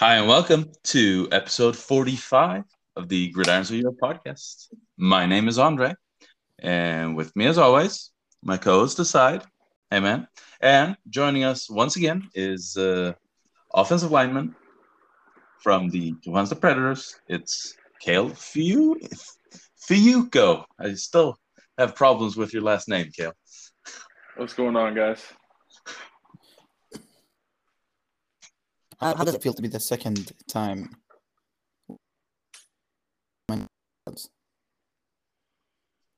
Hi, and welcome to episode 45 of the Gridirons of Europe podcast. My name is Andre, and with me, as always, my co host aside, hey man, and joining us once again is uh, offensive lineman from the Johannesburg Predators. It's Kayle Fiu- Fiuco. I still have problems with your last name, Kayle. What's going on, guys? How, how does it feel to be the second time?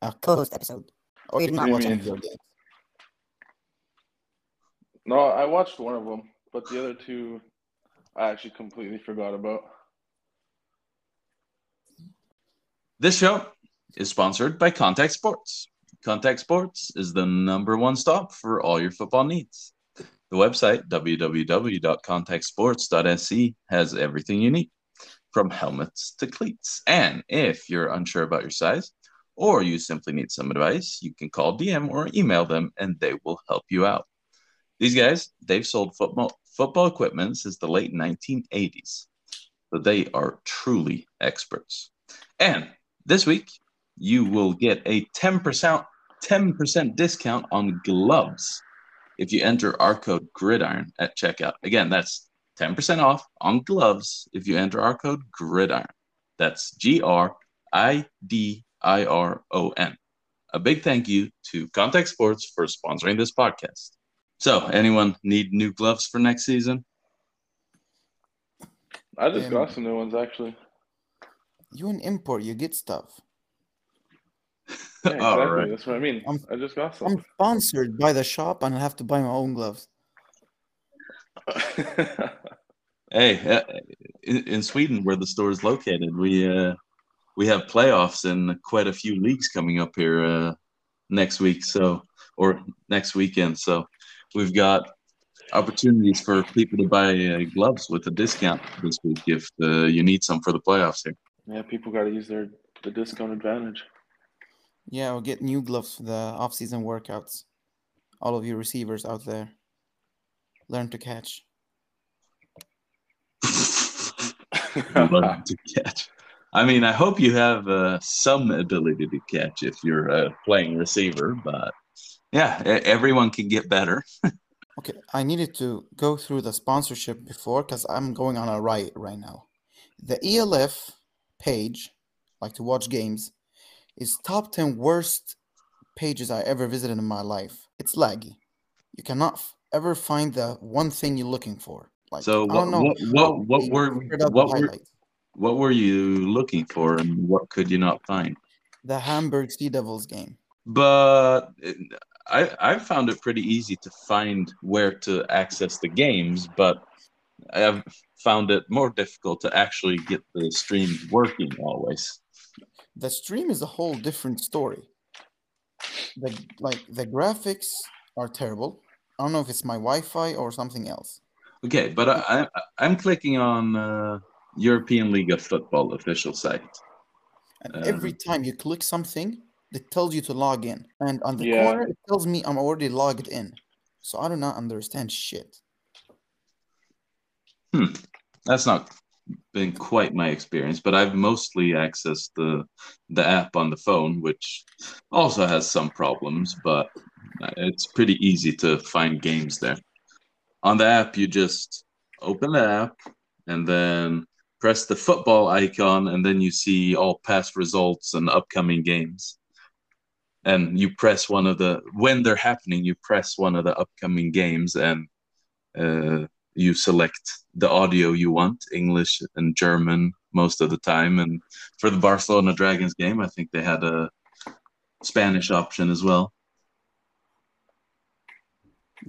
A co-host episode, oh, or you did not do watch any of your games? No, I watched one of them, but the other two I actually completely forgot about. This show is sponsored by Contact Sports. Contact Sports is the number one stop for all your football needs. The website, www.contactsports.se, has everything you need, from helmets to cleats. And if you're unsure about your size, or you simply need some advice, you can call DM or email them and they will help you out. These guys, they've sold football football equipment since the late 1980s. So they are truly experts. And this week, you will get a 10% 10% discount on gloves if you enter our code gridiron at checkout. Again, that's 10% off on gloves if you enter our code gridiron. That's G R I D I R O N. A big thank you to Contact Sports for sponsoring this podcast. So, anyone need new gloves for next season? I just Um, got some new ones actually. You an import, you get stuff. Yeah, exactly. All right. That's what I mean. I'm- I just got some. I'm sponsored by the shop, and I have to buy my own gloves. Hey, uh, in, in Sweden, where the store is located, we uh, we have playoffs in quite a few leagues coming up here uh, next week, so or next weekend. So we've got opportunities for people to buy uh, gloves with a discount this week if uh, you need some for the playoffs here. yeah, people got to use their the discount advantage. Yeah, I'll get new gloves for the off-season workouts. All of you receivers out there, learn to catch. Love to catch. I mean, I hope you have uh, some ability to catch if you're uh, playing receiver, but yeah, everyone can get better. Okay, I needed to go through the sponsorship before because I'm going on a riot right now. The ELF page, like to watch games, is top 10 worst pages I ever visited in my life. It's laggy. You cannot f- ever find the one thing you're looking for. Like, So I what don't know. what what, what were figured out the what were what were you looking for and what could you not find? The Hamburg Sea Devils game. But uh, I I found it pretty easy to find where to access the games, but I've found it more difficult to actually get the stream working always. The stream is a whole different story. The like the graphics are terrible. I don't know if it's my Wi-Fi or something else. Okay, but I, I I'm clicking on uh, European League of Football official site. And Um, every time you click something, it tells you to log in. And on the Yeah. corner, it tells me I'm already logged in. So I do not understand shit. Hmm, That's not been quite my experience, but I've mostly accessed the the app on the phone, which also has some problems, but it's pretty easy to find games there. On the app, you just open the app and then press the football icon, and then you see all past results and upcoming games. And you press one of the when they're happening, you press one of the upcoming games, and uh, you select the audio you want, English and German most of the time. And for the Barcelona Dragons game, I think they had a Spanish option as well.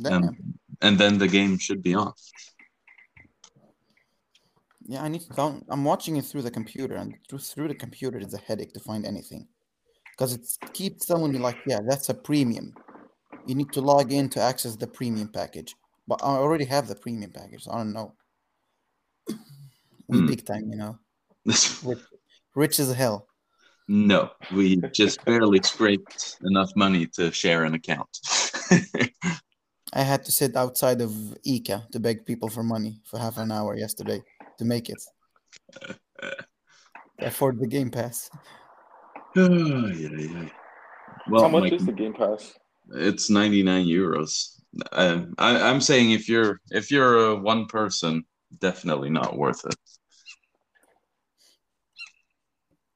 Damn. Um, and then the game should be on. yeah, I need to down. I'm watching it through the computer, and through, through the computer, it's a headache to find anything. Because it keeps telling me, like, yeah, that's a premium. You need to log in to access the premium package. But I already have the premium package, so I don't know. We Hmm. big time, you know. Rich, rich as hell. no, we just barely scraped enough money to share an account. I had to sit outside of ICA to beg people for money for half an hour yesterday to make it. Afford the Game Pass. yeah, yeah. Well, How much Mike, is the Game Pass? It's 99 euros. Um, I, I'm saying if you're if you're a one person, definitely not worth it.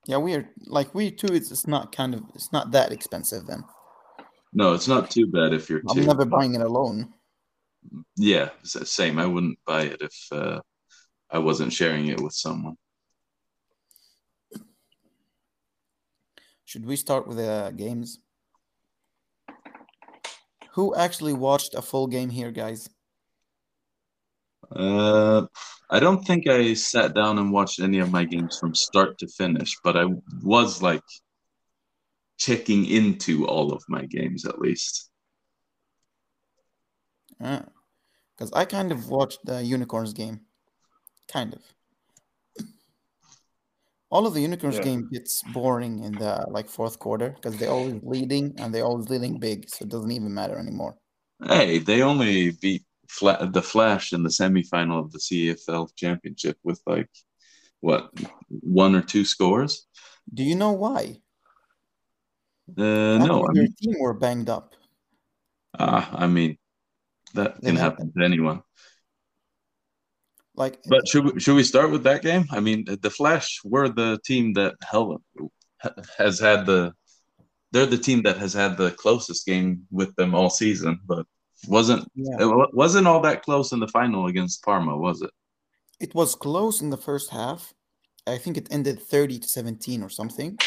Yeah, we are like we too. It's, it's not kind of it's not that expensive then. No, it's not too bad if you're I'm two. never buying it alone. Yeah, same. I wouldn't buy it if uh, I wasn't sharing it with someone. Should we start with the games? Who actually watched a full game here, guys? Uh, I don't think I sat down and watched any of my games from start to finish, but I was like checking into all of my games at least. Because I kind of watched the Unicorns game. Kind of. All of the Unicorns Yeah. game gets boring in the like fourth quarter because they're always leading and they're always leading big, so it doesn't even matter anymore. Hey, they only beat Fla- the Flash in the semifinal of the CEFL championship with like what one or two scores. Do you know why? Uh, no, I mean, team were banged up. ah, I mean that They can happen to anyone. Like, But should we, should we start with that game? I mean, the Flash were the team that hell has had the they're the team that has had the closest game with them all season, but wasn't yeah, it wasn't all that close in the final against Parma, was it? it was close in the first half. I think it ended 30 to 17 or something.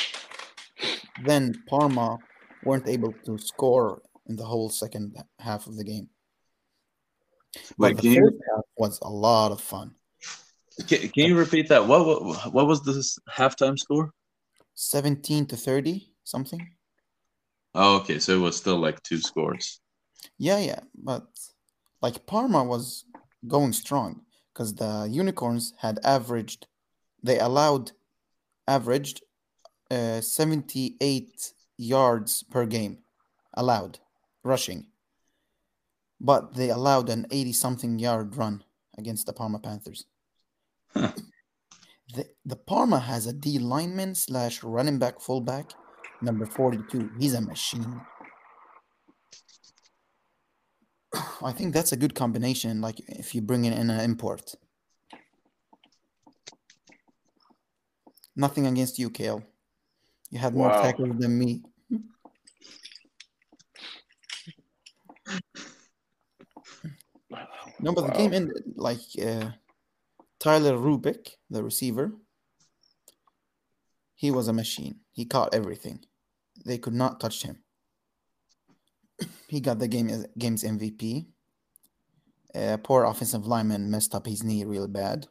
Then Parma weren't able to score in the whole second half of the game. But can the you half was a lot of fun. can, can you repeat that? What, what what was the halftime score? 17 to 30, something. Oh, okay, so it was still like two scores. Yeah, yeah. But like Parma was going strong because the Unicorns had averaged, they allowed, averaged uh, 78 yards per game allowed rushing. But they allowed an 80 something yard run against the Parma Panthers. Huh. The, the Parma has a D lineman slash running back fullback, number 42. He's a machine. I think that's a good combination. Like if you bring in an import. Nothing against you, Kayle. You had more Wow. tackles than me. No, but the game ended like uh, Tyler Rubik, the receiver. He was a machine. He caught everything. They could not touch him. He got the game game's MVP. Uh, poor offensive lineman messed up his knee real bad,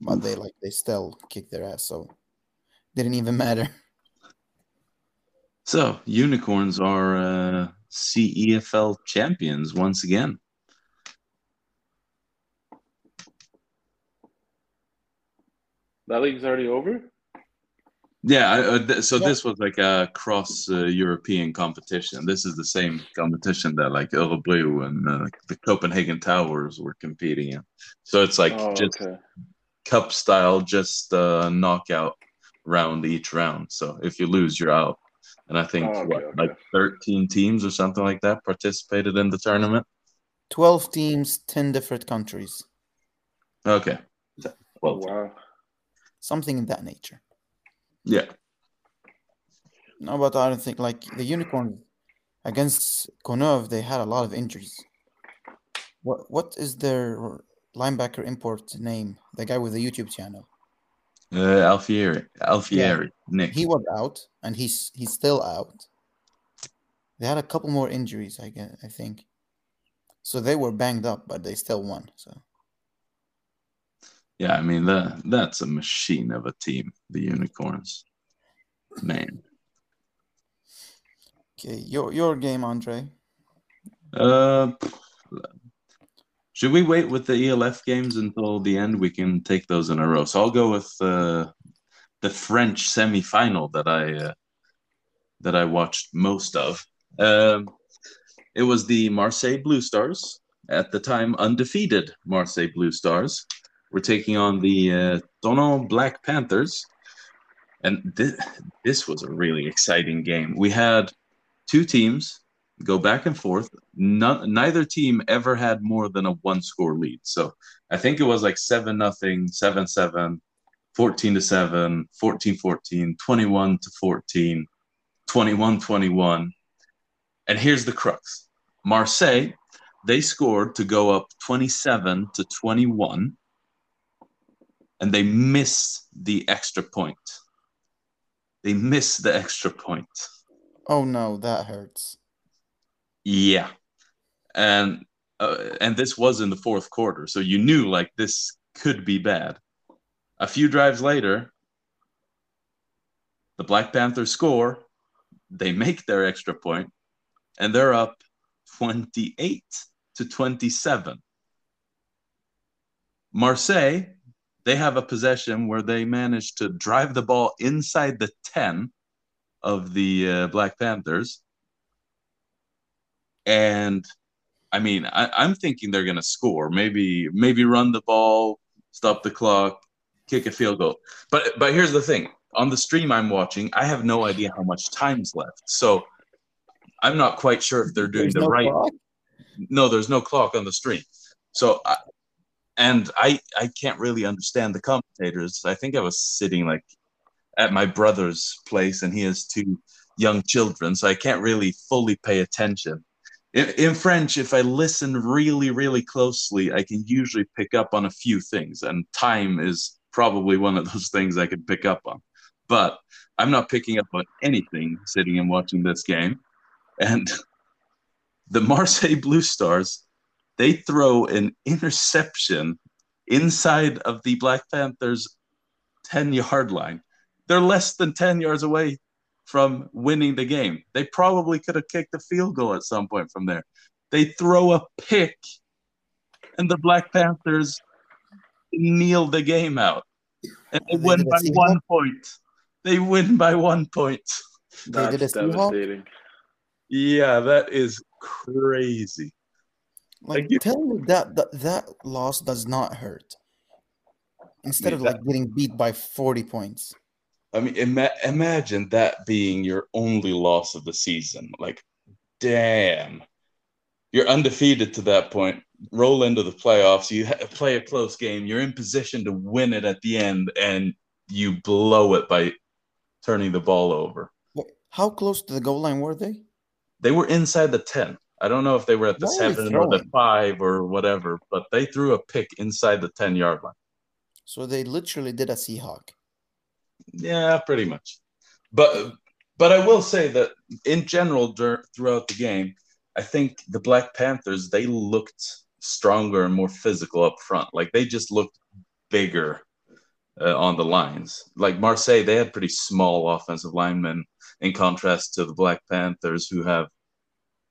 but they like they still kicked their ass, so didn't even matter. So unicorns are uh, CEFL champions once again. That league's already over. Yeah, I, uh, th- so Yeah. this was like a cross uh, European competition. This is the same competition that like Örebro and uh, the Copenhagen Towers were competing in. So it's like oh, just okay. cup style, just uh, knockout round each round. So if you lose, you're out. And I think Oh, okay, what, okay. like 13 teams or something like that participated in the tournament. Twelve teams, ten different countries, Okay. Oh, Well, wow. Something in that nature. yeah. No, but I don't think like the unicorn against Konov, they had a lot of injuries. What what is their linebacker import name? The guy with the YouTube channel. Uh, Alfieri, Alfieri, Nick. He was out, and he's he's still out. They had a couple more injuries, I guess, I think. So they were banged up, but they still won. So Yeah, I mean that that's a machine of a team, the Unicorns. Man. okay, your your game, Andre. Uh should we wait with the ELF games until the end? We can take those in a row. So I'll go with uh, the French semifinal that I uh, that I watched most of. Um, it was the Marseille Blue Stars, at the time undefeated Marseille Blue Stars, were taking on the uh, Black Panthers. And th- this was a really exciting game. We had two teams go back and forth. No- neither team ever had more than a one score lead. So I think it was like 7 nothing, 7 7, 14 to 7, 14 14, 21 to 14, 21 21. And here's the crux Marseille, they scored to go up 27 to 21, and they missed the extra point. They missed the extra point. Oh no, that hurts. Yeah. And uh, and this was in the fourth quarter, so you knew like this could be bad. A few drives later, the Black Panthers score, they make their extra point, and they're up 28 to 27. Marseille, they have a possession where they manage to drive the ball inside the 10 of the uh, Black Panthers. And I mean, I, am thinking they're going to score. Maybe, maybe run the ball, stop the clock, kick a field goal. But, but here's the thing: on the stream I'm watching, I have no idea how much time's left. So I'm not quite sure if they're doing There's the no right. clock? No, there's no clock on the stream. So, I, and I I can't really understand the commentators. I think I was sitting like at my brother's place, and he has two young children, so I can't really fully pay attention. In, in French, if I listen really, really closely, I can usually pick up on a few things, and time is probably one of those things I can pick up on. But I'm not picking up on anything sitting and watching this game. And the Marseille Blue Stars, they throw an interception inside of the Black Panthers' 10 yard line. They're less than 10 yards away from winning the game. They probably could have kicked a field goal at some point from there. They throw a pick, and the Black Panthers kneel the game out. And they They win by Seahawk? one point. They win by one point. They did That's a devastating. Yeah, that is crazy. Like, Like you- tell me that, that that loss does not hurt. Instead of that- like getting beat by 40 points. I mean, ima- imagine that being your only loss of the season. Like, damn. You're undefeated to that point. Roll into the playoffs. You ha- play a close game. You're in position to win it at the end, and you blow it by turning the ball over. How close to the goal line were they? They were inside the 10. I don't know if they were at the Why seven or the five or whatever, but they threw a pick inside the 10 yard line. So they literally did a Seahawk. Yeah, pretty much. But but I will say that in general dur- throughout the game, I think the Black Panthers they looked stronger and more physical up front. Like they just looked bigger uh, on the lines. Like Marseille, they had pretty small offensive linemen in contrast to the Black Panthers, who have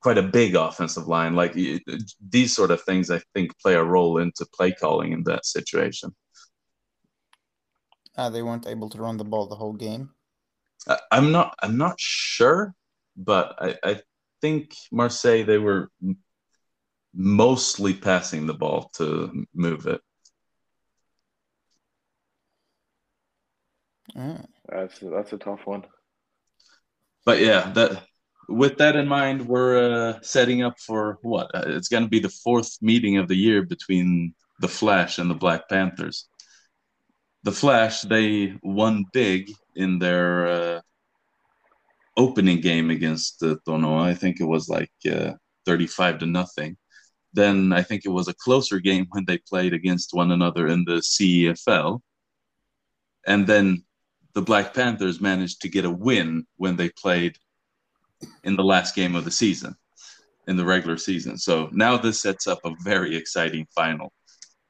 quite a big offensive line. Like y- these sort of things, I think play a role into play calling in that situation. Uh, they weren't able to run the ball the whole game. I- I'm not. I'm not sure, but I, I think Marseille they were mostly passing the ball to move it. Ah, That's that's a tough one. But yeah, that with that in mind, we're uh, setting up for what? Uh, it's going to be the fourth meeting of the year between the Flash and the Black Panthers. The Flash they won big in their uh, opening game against uh, Thonon. I think it was like uh, thirty-five to nothing. Then I think it was a closer game when they played against one another in the CEFL. And then the Black Panthers managed to get a win when they played in the last game of the season, in the regular season. So now this sets up a very exciting final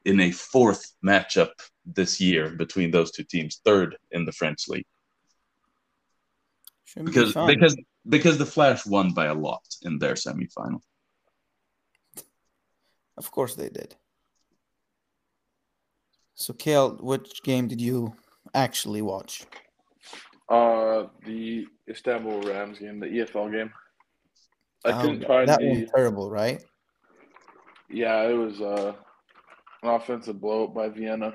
in a fourth matchup this year between those two teams, third in the French league. should be Because fun. because because the Flash won by a lot in their semifinal. Of course they did. So, Kayle, which game did you actually watch? Uh, the Istanbul Rams game, the EFL game. I Um, couldn't find that the. was terrible, right? Yeah, it was uh, an offensive blowout by Vienna.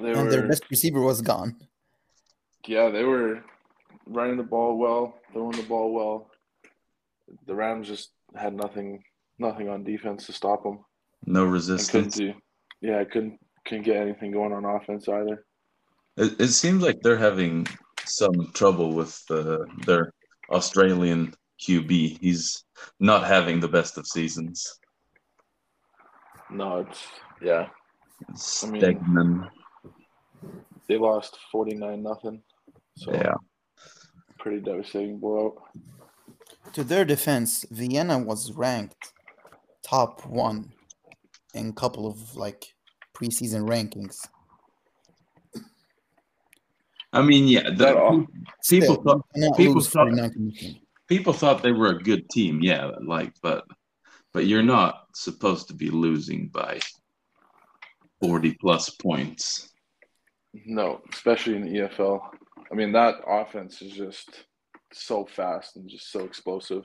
They and were, their best receiver was gone. yeah, they were running the ball well, throwing the ball well. The Rams just had nothing, nothing on defense to stop them. No And couldn't resistance. do, yeah, couldn't couldn't get anything going on offense either. It, it seems like they're having some trouble with uh, their Australian QB. He's not having the best of seasons. No, it's yeah. I mean- Stegman. They lost forty nine nothing. So Yeah. pretty devastating blowout. To their defense, Vienna was ranked top one in a couple of like preseason rankings. I mean, yeah, the, That all- people thought people thought- 49 to nothing. people thought they were a good team. Yeah, like, but but you're not supposed to be losing by forty plus points. No, especially in the EFL. I mean, that offense is just so fast and just so explosive.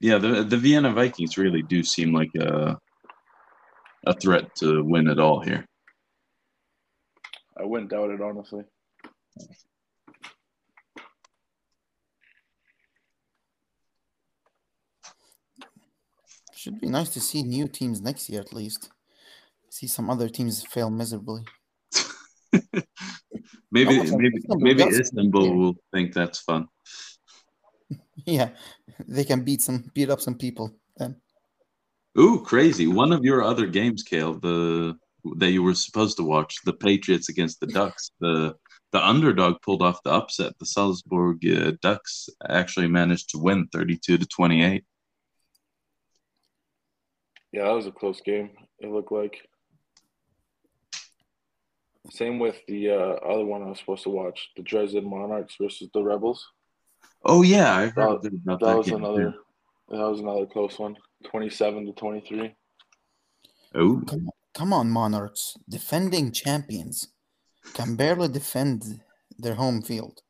Yeah, the the Vienna Vikings really do seem like a a threat to win it all here. I wouldn't doubt it, honestly. Should be nice to see new teams next year at least. See some other teams fail miserably. Maybe Almost maybe Istanbul maybe Istanbul yeah. will think that's fun. Yeah, they can beat some beat up some people then. Ooh, crazy! One of your other games, Kayle, the that you were supposed to watch, the Patriots against the Ducks. The the underdog pulled off the upset. The Salzburg uh, Ducks actually managed to win, thirty-two to twenty-eight. Yeah, that was a close game. It looked like. Same with the uh, other one I was supposed to watch, the Dresden Monarchs versus the Rebels. Oh yeah, I heard That- That that, was game, another. That was another close one. Twenty-seven to twenty-three. Oh, Come on, come on, Monarchs, defending champions, can barely defend their home field.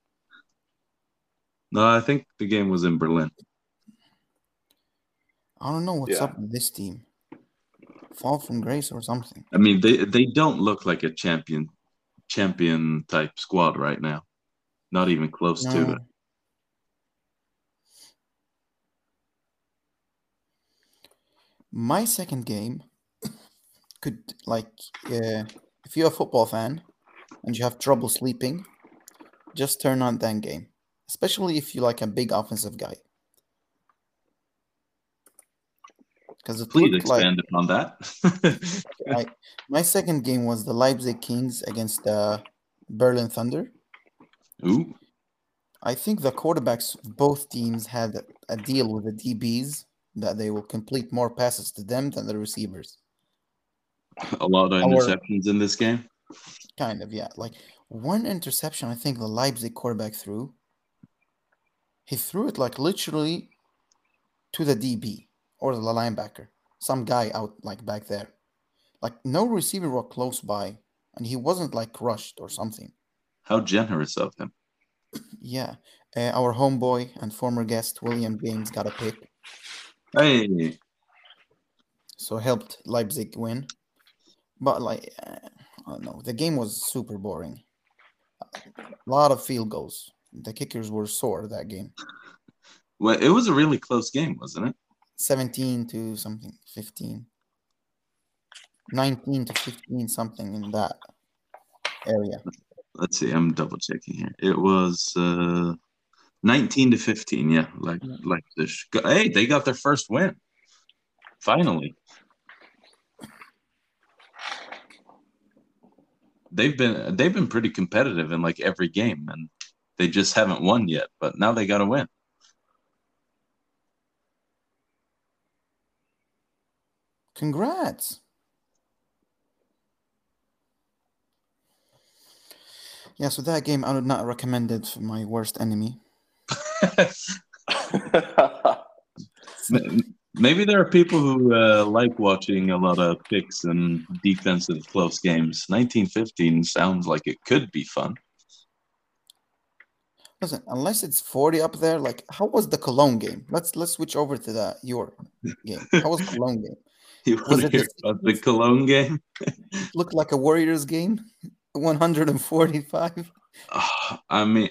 no, I think the game was in Berlin. I don't know what's Yeah. up with this team. Fall from grace or something. I mean, they they don't look like a champion champion type squad right now. Not even close to it. My second game could like uh, if you're a football fan and you have trouble sleeping, just turn on that game. Especially if you like a big offensive guy. Because Please looked like expand upon that. I, my second game was the Leipzig Kings against the Berlin Thunder. Ooh, I think the quarterbacks of both teams had a deal with the DBs that they will complete more passes to them than the receivers. a lot of Our- interceptions in this game. Kind of, yeah. Like one interception, I think the Leipzig quarterback threw. He threw it like literally to the DB or the linebacker, some guy out like back there. Like no receiver was close by, and he wasn't like crushed or something. How generous of him. Yeah, uh, our homeboy and former guest William James got a pick, Hey, so helped Leipzig win. But like, uh, I don't know, the game was super boring. A lot of field goals. The kickers were sore that game. well, it was a really close game, wasn't it? 17 to something 15 19 to 15 something in that area Let's see. I'm double checking here. It was uh, 19 to 15. Yeah, like mm. like this. Hey, they got their first win. Finally. They've been they've been pretty competitive in like every game, and they just haven't won yet. But now they got to win. congrats yeah so that game i would not recommend it for my worst enemy M- Maybe there are people who uh, like watching a lot of picks and defensive close games. 1915 sounds like it could be fun. Listen, unless it's 40 up there, like how was the Cologne game? Let's let's switch over to the your game. How was Cologne game? You Was want to it the hear about the Cologne game? Looked like a Warriors game. 145. Ah, I mean,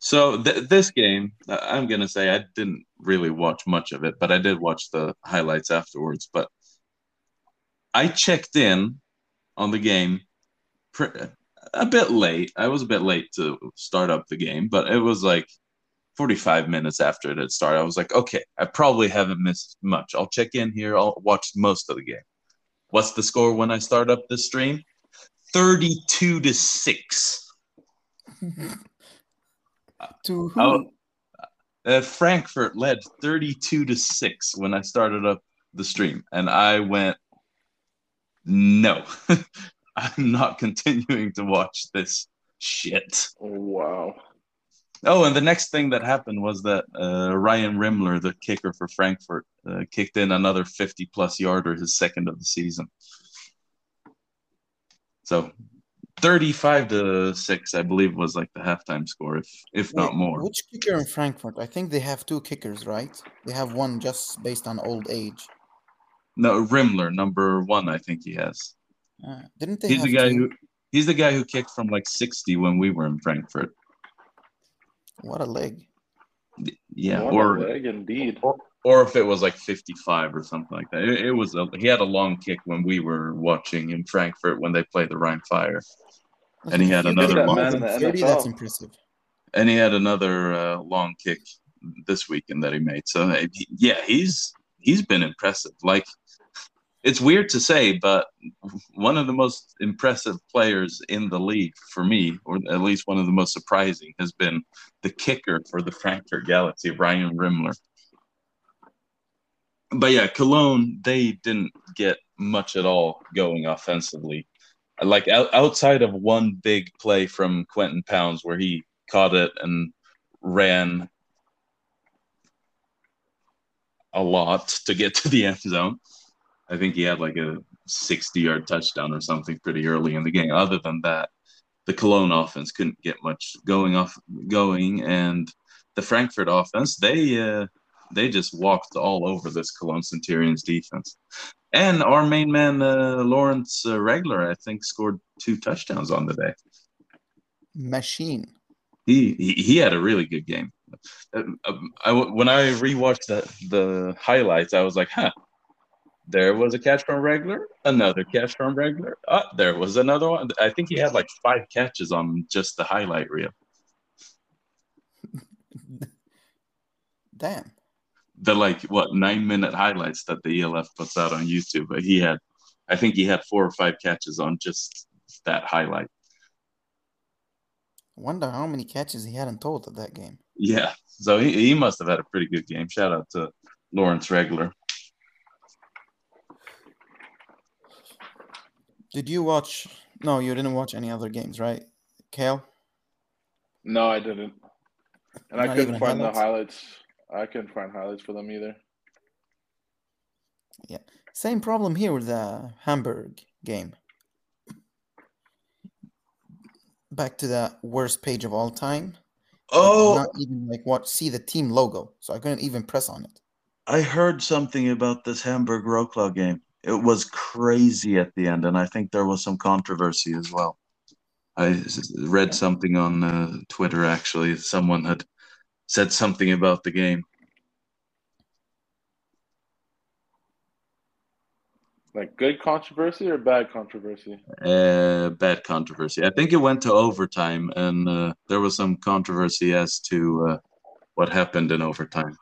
so th- this game, I'm gonna say I didn't really watch much of it, but I did watch the highlights afterwards. But I checked in on the game a bit late. I was a bit late to start up the game, but it was like 45 minutes after it had started. I was like, okay, I probably haven't missed much. I'll check in here. I'll watch most of the game. What's the score when I start up the stream? 32 to 6. to who? Oh, uh, Frankfurt led 32 to 6 when I started up the stream. And I went, no, I'm not continuing to watch this shit. Oh, wow. Oh, and the next thing that happened was that uh, Ryan Rimler, the kicker for Frankfurt, uh, kicked in another 50 plus yarder, his second of the season. So 35 to 6, I believe, was like the halftime score, if if not more. Which kicker in Frankfurt? I think they have two kickers, right? They have one just based on old age. No, Rimler, number one, I think he has. Uh, didn't they He's have the guy two? who he's the guy who kicked from like 60 when we were in Frankfurt. What a leg. Yeah, What a or leg, indeed. or, or if it was like 55 or something like that. It, it was a, he had a long kick when we were watching in Frankfurt when they played the Rhein Fire. And he had if another get one. more Man than in the 30, that's impressive. and he had another uh, long kick this weekend that he made. So uh, yeah, he's he's been impressive. Like it's weird to say, but one of the most impressive players in the league for me, or at least one of the most surprising, has been the kicker for the Frankfurt Galaxy, Ryan Rimler. But yeah, Cologne they didn't get much at all going offensively. Like out, outside of one big play from Quentin Pounds where he caught it and ran a lot to get to the end zone. I think he had like a 60 yard touchdown or something pretty early in the game. Other than that, the Cologne offense couldn't get much going off going and the Frankfurt offense, they uh, they just walked all over this Cologne Centurions defense. And our main man uh, Lawrence uh, Regler, I think, scored two touchdowns on the day Machine. he he, he had a really good game. Uh, um, I, when I rewatched the the highlights, I was like, huh. There was a catch from Regler, another catch from Regler. Uh, there was another one. I think he had like five catches on just the highlight reel. Damn. The like what nine minute highlights that the ELF puts out on YouTube. But he had, I think he had four or five catches on just that highlight. Wonder how many catches he had in total of that game. Yeah, so he, he must have had a pretty good game. Shout out to Lawrence Regler. Did you watch? No, you didn't watch any other games, right, Kayle? No, I didn't. And I couldn't find highlights? the highlights. I couldn't find highlights for them either. Yeah, same problem here with the Hamburg game. Back to the worst page of all time. I could Oh, not even like watch see the team logo, so I couldn't even press on it. I heard something about this Hamburg Wroclaw game. It was crazy at the end, and I think there was some controversy as well. I read something on uh, Twitter actually. Someone had said something about the game. Like good controversy or bad controversy? Uh, bad controversy. I think it went to overtime, and uh, there was some controversy as to uh, what happened in overtime.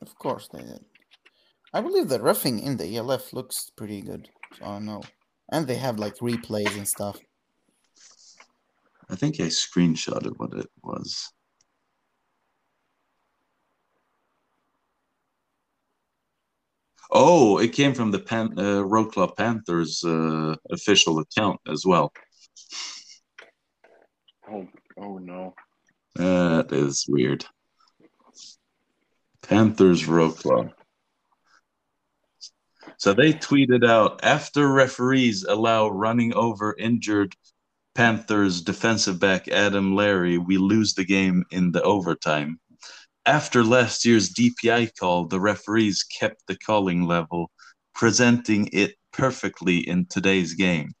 Of course they did. I believe the roughing in the ELF looks pretty good. So I don't know. And they have like replays and stuff. I think I screenshotted what it was. Oh, it came from the Pan- uh, Wroclaw Panthers uh, official account as well. Oh, oh no. That is weird. Panthers Wroclaw. So they tweeted out after referees allow running over injured Panthers defensive back Adam Larry, we lose the game in the overtime. After last year's DPI call, the referees kept the calling level, presenting it perfectly in today's game.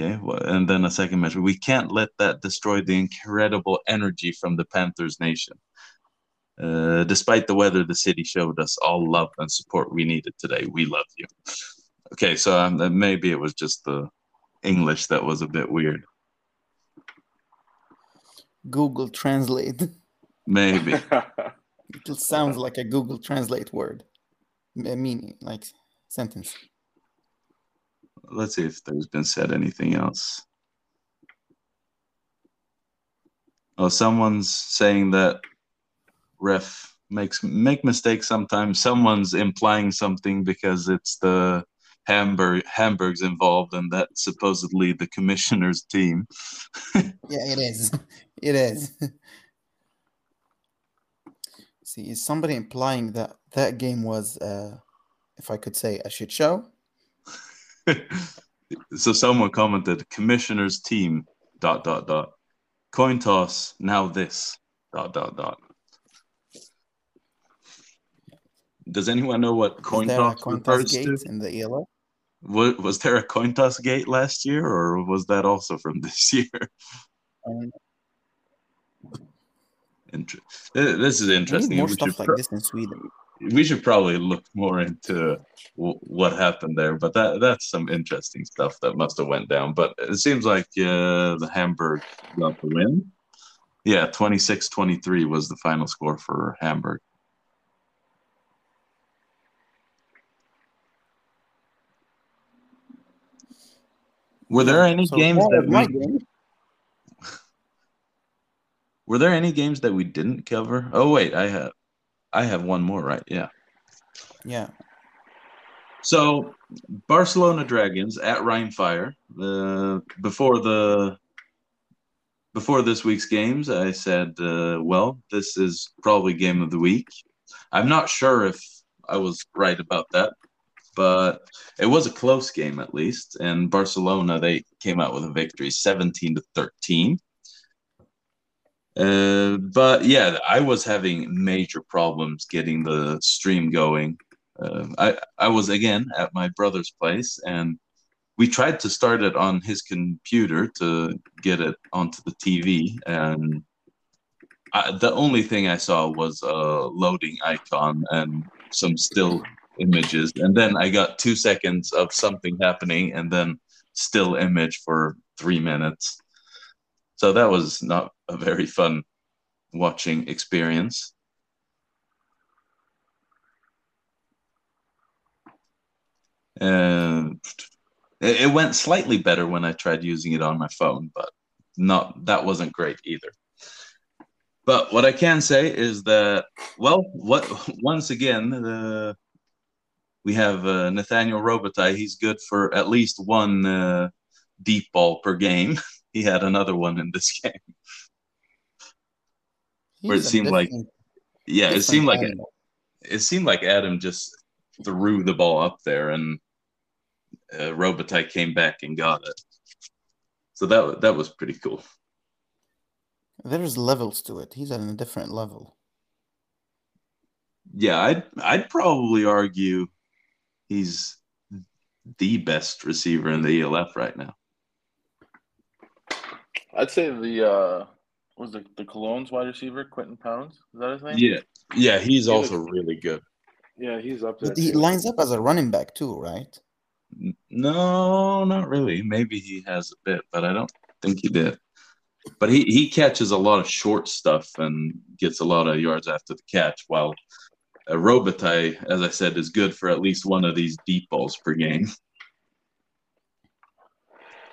Okay, and then a second measure. We can't let that destroy the incredible energy from the Panthers nation. Uh, despite the weather, the city showed us all love and support we needed today. We love you. Okay, so um, maybe it was just the English that was a bit weird. Google Translate. Maybe. it sounds like a Google Translate word. Meaning, like sentence. Let's see if there's been said anything else. Oh, someone's saying that ref makes make mistakes sometimes. Someone's implying something because it's the Hamburg Hamburg's involved, and that's supposedly the commissioner's team. yeah, it is. It is. See, is somebody implying that that game was, uh, if I could say, a shit show? so someone commented, "Commissioner's team." Dot dot dot. Coin toss. Now this. Dot dot dot. Does anyone know what coin toss coin refers to? In the ELF? Was, was there a coin toss gate last year, or was that also from this year? Um, Inter- this is interesting. more stuff like pro- this in Sweden. We should probably look more into w- what happened there, but that that's some interesting stuff that must have went down. But it seems like uh, the Hamburg got the win. Yeah, 26-23 was the final score for Hamburg. Were there any so games that we game. Were there any games that we didn't cover? Oh wait, I have I have one more, right? Yeah. Yeah. So Barcelona Dragons at Rheinfire. Uh, before the before this week's games, I said, uh, well, this is probably game of the week. I'm not sure if I was right about that but it was a close game at least. And Barcelona they came out with a victory, seventeen to thirteen. Uh, but yeah, I was having major problems getting the stream going. Uh, I I was again at my brother's place, and we tried to start it on his computer to get it onto the TV, and I, the only thing I saw was a loading icon and some still images. And then i got two seconds of something happening and then still image for three minutes. So that was not a very fun watching experience. And it went slightly better when i tried using it on my phone but not that wasn't great either. But what I can say is that, well, what once again, the we have uh, Nathaniel Robitaille. He's good for at least one uh, deep ball per game. he had another one in this game. He's Where it seemed like, yeah, it seemed like it, it, seemed like Adam just threw the ball up there, and uh, Robitaille came back and got it. So that that was pretty cool. There's levels to it. He's on a different level. Yeah, I'd I'd probably argue he's the best receiver in the ELF right now. I'd say the uh was the the Cologne's wide receiver Quinton Pounds. Is that his name? Yeah, yeah, he's he also really good. Yeah, he's up there. he lines up as a running back too, right? No, not really. Maybe he has a bit, but I don't think he did. But he, he catches a lot of short stuff and gets a lot of yards after the catch, while uh, Robitaille, as I said, is good for at least one of these deep balls per game.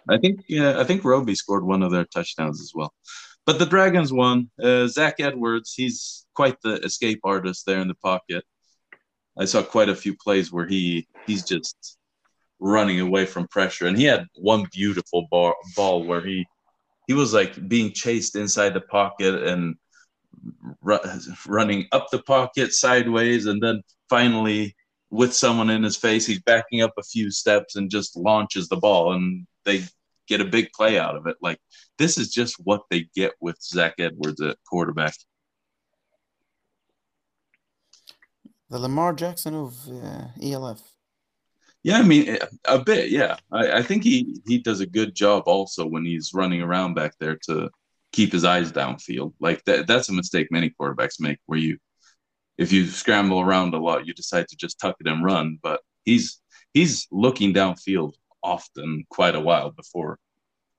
I think yeah, I think Roby scored one of their touchdowns as well. But the Dragons won. Uh, Zach Edwards, he's quite the escape artist there in the pocket. I saw quite a few plays where he he's just running away from pressure, and he had one beautiful ball, ball where he he was like being chased inside the pocket and running up the pocket sideways, and then finally with someone in his face. He's backing up a few steps and just launches the ball, and they get a big play out of it. Like this is just what they get with Zach Edwards at quarterback. The Lamar Jackson of uh, ELF. Yeah, I mean a bit. Yeah, I, I think he he does a good job also when he's running around back there to keep his eyes downfield. Like that that's a mistake many quarterbacks make where you if you scramble around a lot, you decide to just tuck it and run. But he's he's looking downfield often quite a while before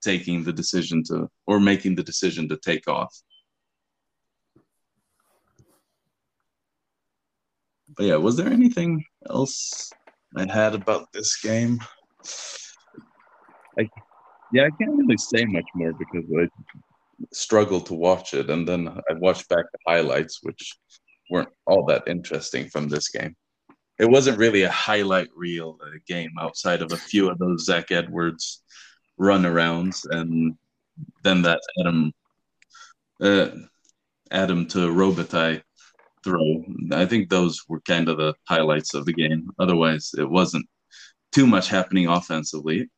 taking the decision to or making the decision to take off. But yeah, was there anything else I had about this game? I, yeah, I can't really say much more because I struggled to watch it, and then I watched back the highlights, which weren't all that interesting from this game. It wasn't really a highlight reel uh, game outside of a few of those Zach Edwards runarounds, and then that Adam uh, Adam to Robitaille throw. I think those were kind of the highlights of the game. Otherwise, it wasn't too much happening offensively.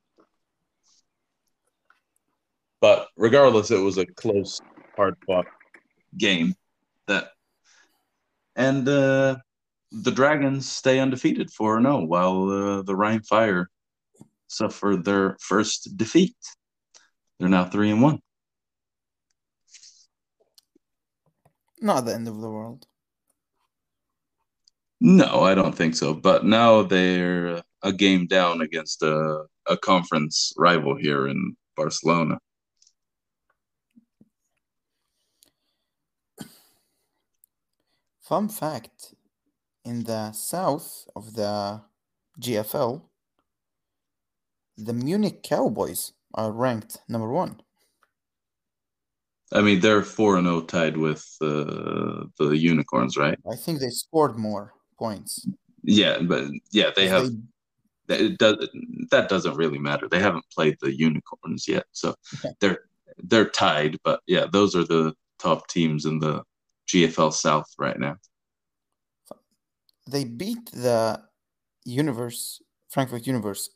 But regardless, it was a close, hard fought game that and uh, the Dragons stay undefeated 4 0 while uh, the Rhein Fire suffer their first defeat. They're now 3 and 1. Not the end of the world. No, I don't think so. But now they're a game down against a, a conference rival here in Barcelona. Fun fact in the south of the GFL, the Munich Cowboys are ranked number one. I mean, they're 4 0 tied with uh, the Unicorns, right? I think they scored more points. Yeah, but yeah, they have. They, it does, that doesn't really matter. They haven't played the Unicorns yet, so okay. they're they're tied. But yeah, those are the top teams in the GFL South right now. They beat the Universe Frankfurt Universe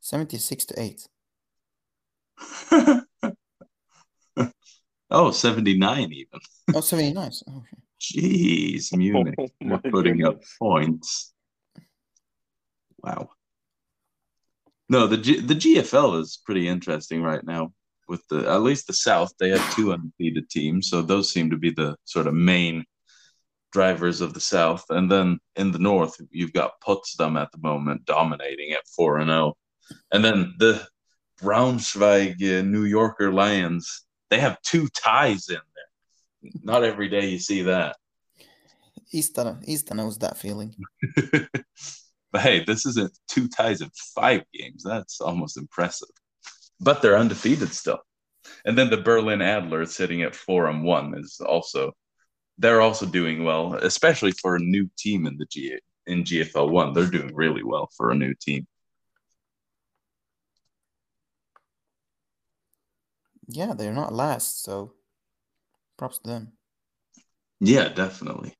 76 to 8. oh, 79 even. oh, 79. Okay. Jeez, oh Munich. Oh, They're putting goodness. up points. Wow. No, the G- the GFL is pretty interesting right now. With the at least the South, they have two undefeated teams, so those seem to be the sort of main drivers of the South. And then in the North, you've got Potsdam at the moment dominating at four and zero, oh. and then the Braunschweig uh, New Yorker Lions. They have two ties in there. Not every day you see that. Ystad, Ystad knows that feeling. but hey, this isn't two ties in five games. That's almost impressive. But they're undefeated still. And then the Berlin Adler sitting at four and one is also they're also doing well, especially for a new team in the G in GFL one. They're doing really well for a new team. Yeah, they're not last, so props to them. Yeah, definitely.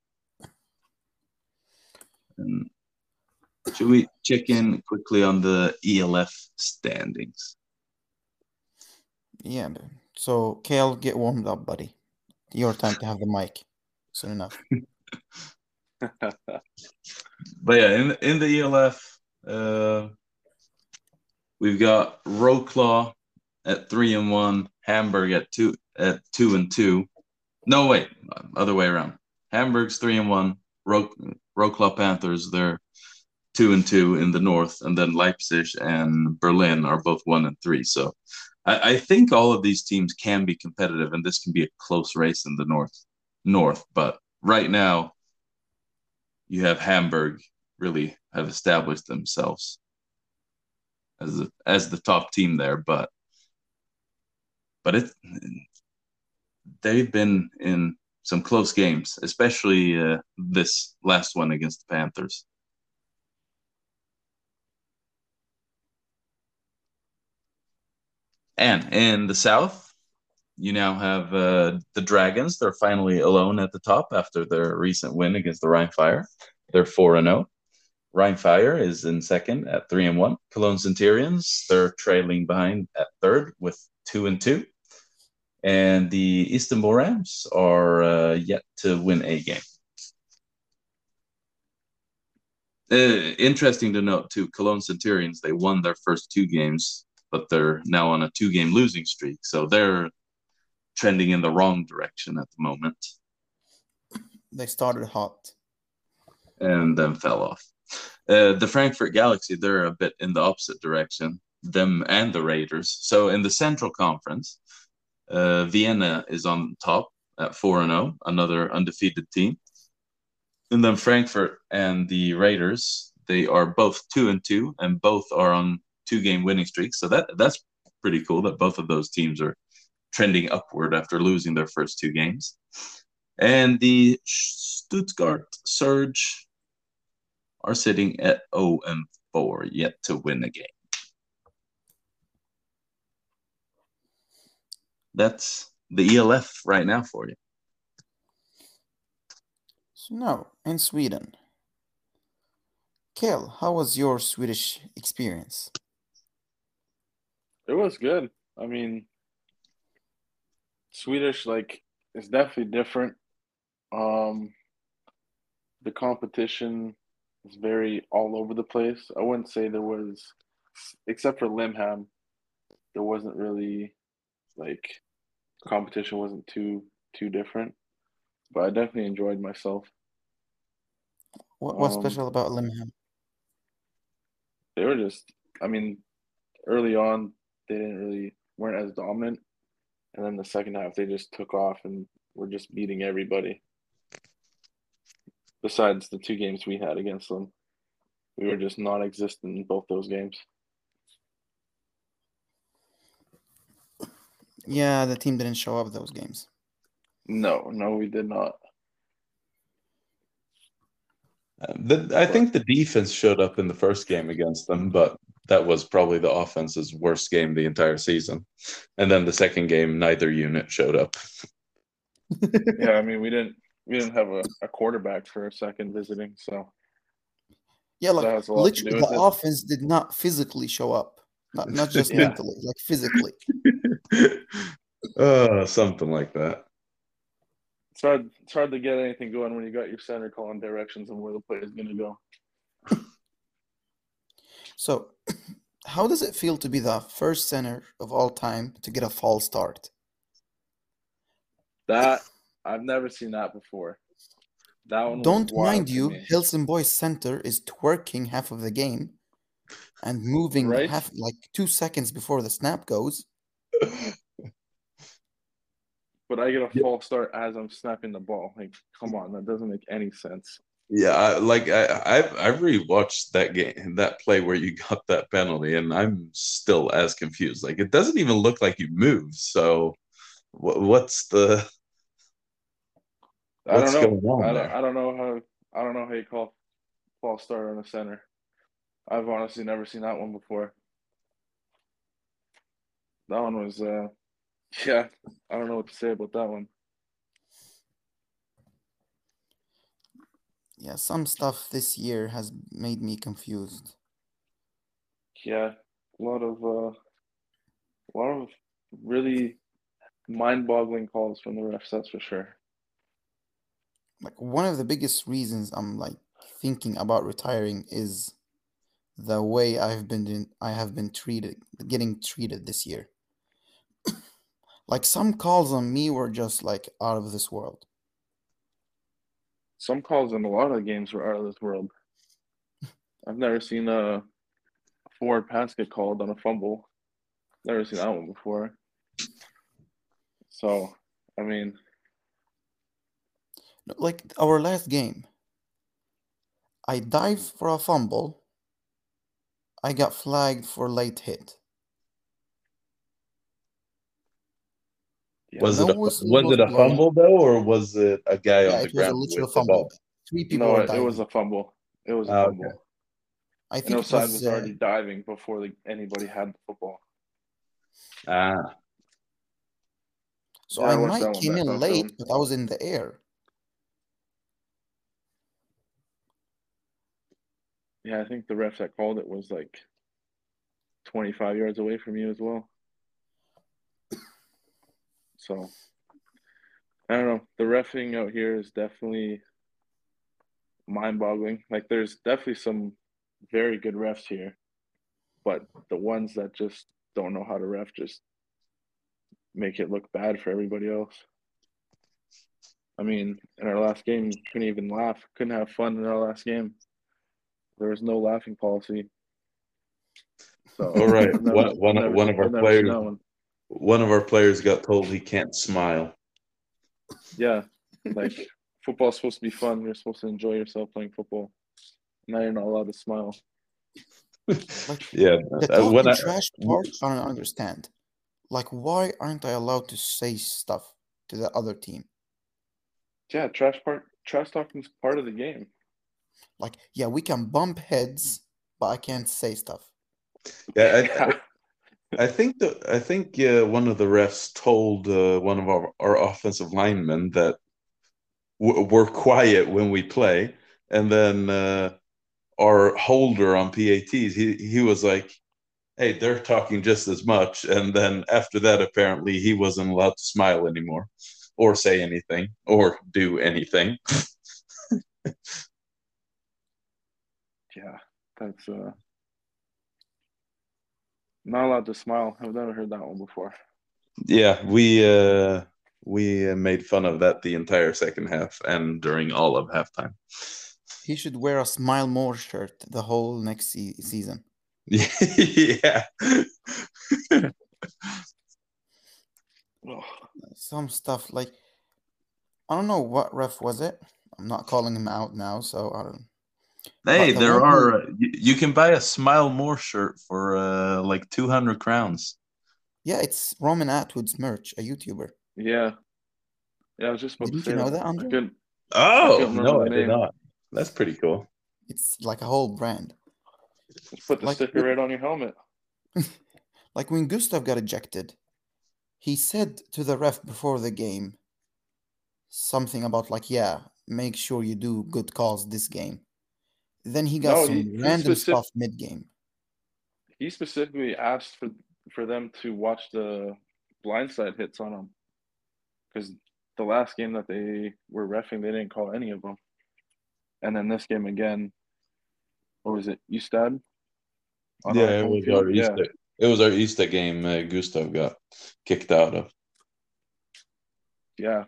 And should we check in quickly on the ELF standings? Yeah. So, Kayle, get warmed up, buddy. Your time to have the mic soon enough. but yeah, in in the ELF, uh, we've got Wroclaw at three and one, Hamburg at two at two and two. No, wait, other way around. Hamburg's three and one. Ro- Wroclaw Panthers they're two and two in the north, and then Leipzig and Berlin are both one and three. So I, I think all of these teams can be competitive, and this can be a close race in the north north. But right now, you have Hamburg really have established themselves as a, as the top team there. But but it they've been in some close games, especially uh, this last one against the Panthers. And in the South, you now have uh, the Dragons. They're finally alone at the top after their recent win against the Rhein Fire. They're 4 and 0. Rhein Fire is in second at three and one. Cologne Centurions they're trailing behind at third with two and two, and the Istanbul Rams are uh, yet to win a game. Uh, interesting to note too, Cologne Centurions they won their first two games, but they're now on a two-game losing streak, so they're trending in the wrong direction at the moment. They started hot. and then fell off. Uh, the Frankfurt Galaxy, they're a bit in the opposite direction, them and the Raiders. So in the Central Conference, uh, Vienna is on top at 4 0, another undefeated team. And then Frankfurt and the Raiders, they are both 2 and 2, and both are on two game winning streaks. So that that's pretty cool that both of those teams are trending upward after losing their first two games. And the Stuttgart Surge are sitting at 0 and 4, yet to win a game. That's the ELF right now for you. So now in Sweden. Kel, how was your Swedish experience? It was good. I mean, Swedish like is definitely different. Um, the competition is very all over the place. I wouldn't say there was, except for Limhamn, there wasn't really like competition wasn't too too different. But I definitely enjoyed myself. What, what's Um, special about Limhamn? They were just, I mean, early on they didn't really weren't as dominant, and then the second half they just took off and were just beating everybody. Besides the two games we had against them, we were just non-existent in both those games. Yeah, the team didn't show up those games. No, no, we did not. Uh, the, I think the defense showed up in the first game against them, but that was probably the offense's worst game the entire season. And then the second game, neither unit showed up. Yeah, I mean we didn't we didn't have a, a quarterback for a second visiting, so Yeah, like has a lot to literally, the it. offense did not physically show up. Not not just Yeah. mentally, like physically. uh, something like that. it's hard it's hard to get anything going when you got your center calling directions on where the play is gonna go. So, how does it feel to be the first center of all time to get a false start? That I've never seen that before. That one Don't mind you, me. Helsingborg center is twerking half of the game and moving Right? half like two seconds before the snap goes. But I get a false start as I'm snapping the ball. Like, come on, that doesn't make any sense. Yeah, I, like I, I've I've rewatched that game, that play where you got that penalty, and I'm still as confused. Like it doesn't even look like you moved. So, wh- what's the I what's don't know. going on I don't? I don't know how I don't know how you call false start on the center. I've honestly never seen that one before. That one was uh yeah, I don't know what to say about that one. Yeah, some stuff this year has made me confused. Yeah, a lot of uh a lot of really mind-boggling calls from the refs, that's for sure. Like one of the biggest reasons I'm like thinking about retiring is the way I've been in, I have been treated, getting treated this year. like some calls on me were just like out of this world. Some calls in a lot of the games were out of this world. I've never seen a forward pass get called on a fumble. Never seen that one before. So, I mean, Like our last game, I dived for a fumble. I got flagged for late hit. Yeah, Was no it a, whistle was was it a blown. fumble though, or was it a guy Yeah, on the it was a literal with the fumble. Three people no, were it, it was a fumble. It was a okay. fumble. I think it Oside was. was uh, already diving before the, anybody had the football. Ah, so Yeah, I I might that came in late, film. but I was in the air. Yeah, I think the ref that called it was like 25 yards away from you as well. So I don't know. The refing out here is definitely mind-boggling. Like there's definitely some very good refs here, but the ones that just don't know how to ref just make it look bad for everybody else. I mean, in our last game, couldn't even laugh, couldn't have fun in our last game. There was no laughing policy. So, All right, never- one, one, never- one of our I've never seen players, one. one of our players got told he can't smile. Yeah, like football's supposed to be fun. You're supposed to enjoy yourself playing football. Now you're not allowed to smile. Like Yeah, the when talking I, trash part, I don't understand. Like, why aren't I allowed to say stuff to the other team? Yeah, trash part, trash talking's part of the game. Like, yeah, we can bump heads, but I can't say stuff. yeah, I, I, think that I think uh, one of the refs told uh, one of our, our offensive linemen that w- we're quiet when we play, and then uh, our holder on PATs, he he was like, "Hey, they're talking just as much," and then after that, apparently, he wasn't allowed to smile anymore, or say anything, or do anything. Yeah, that's uh not allowed to smile. I've never heard that one before. Yeah, we uh, we uh, made fun of that the entire second half and during all of halftime. He should wear a smile more shirt the whole next se- season. yeah. Ugh. Some stuff like I don't know what ref was it. I'm not calling him out now, so I don't. Hey, But there one who- are. Uh, you, you can buy a Smile More shirt for uh, like two hundred crowns. Yeah, it's Roman Atwood's merch, a YouTuber. Yeah. Yeah, I was just about Didn't to you know that. that, I Andre? Oh couldn't no, I did not. That's pretty cool. It's like a whole brand. Just put the Like- sticker right on your helmet. Like when Gustav got ejected, he said to the ref before the game something about like, yeah, make sure you do good calls this game. Then he got No, some he- he random specific- stuff mid game. He specifically asked for for them to watch the blindside hits on him. Because the last game that they were refing, they didn't call any of them. And then this game again, what was it? Ystad? Yeah, it was field? our Yeah. Ystad. It was our Ystad game. Uh, Gustav got kicked out of. Yeah.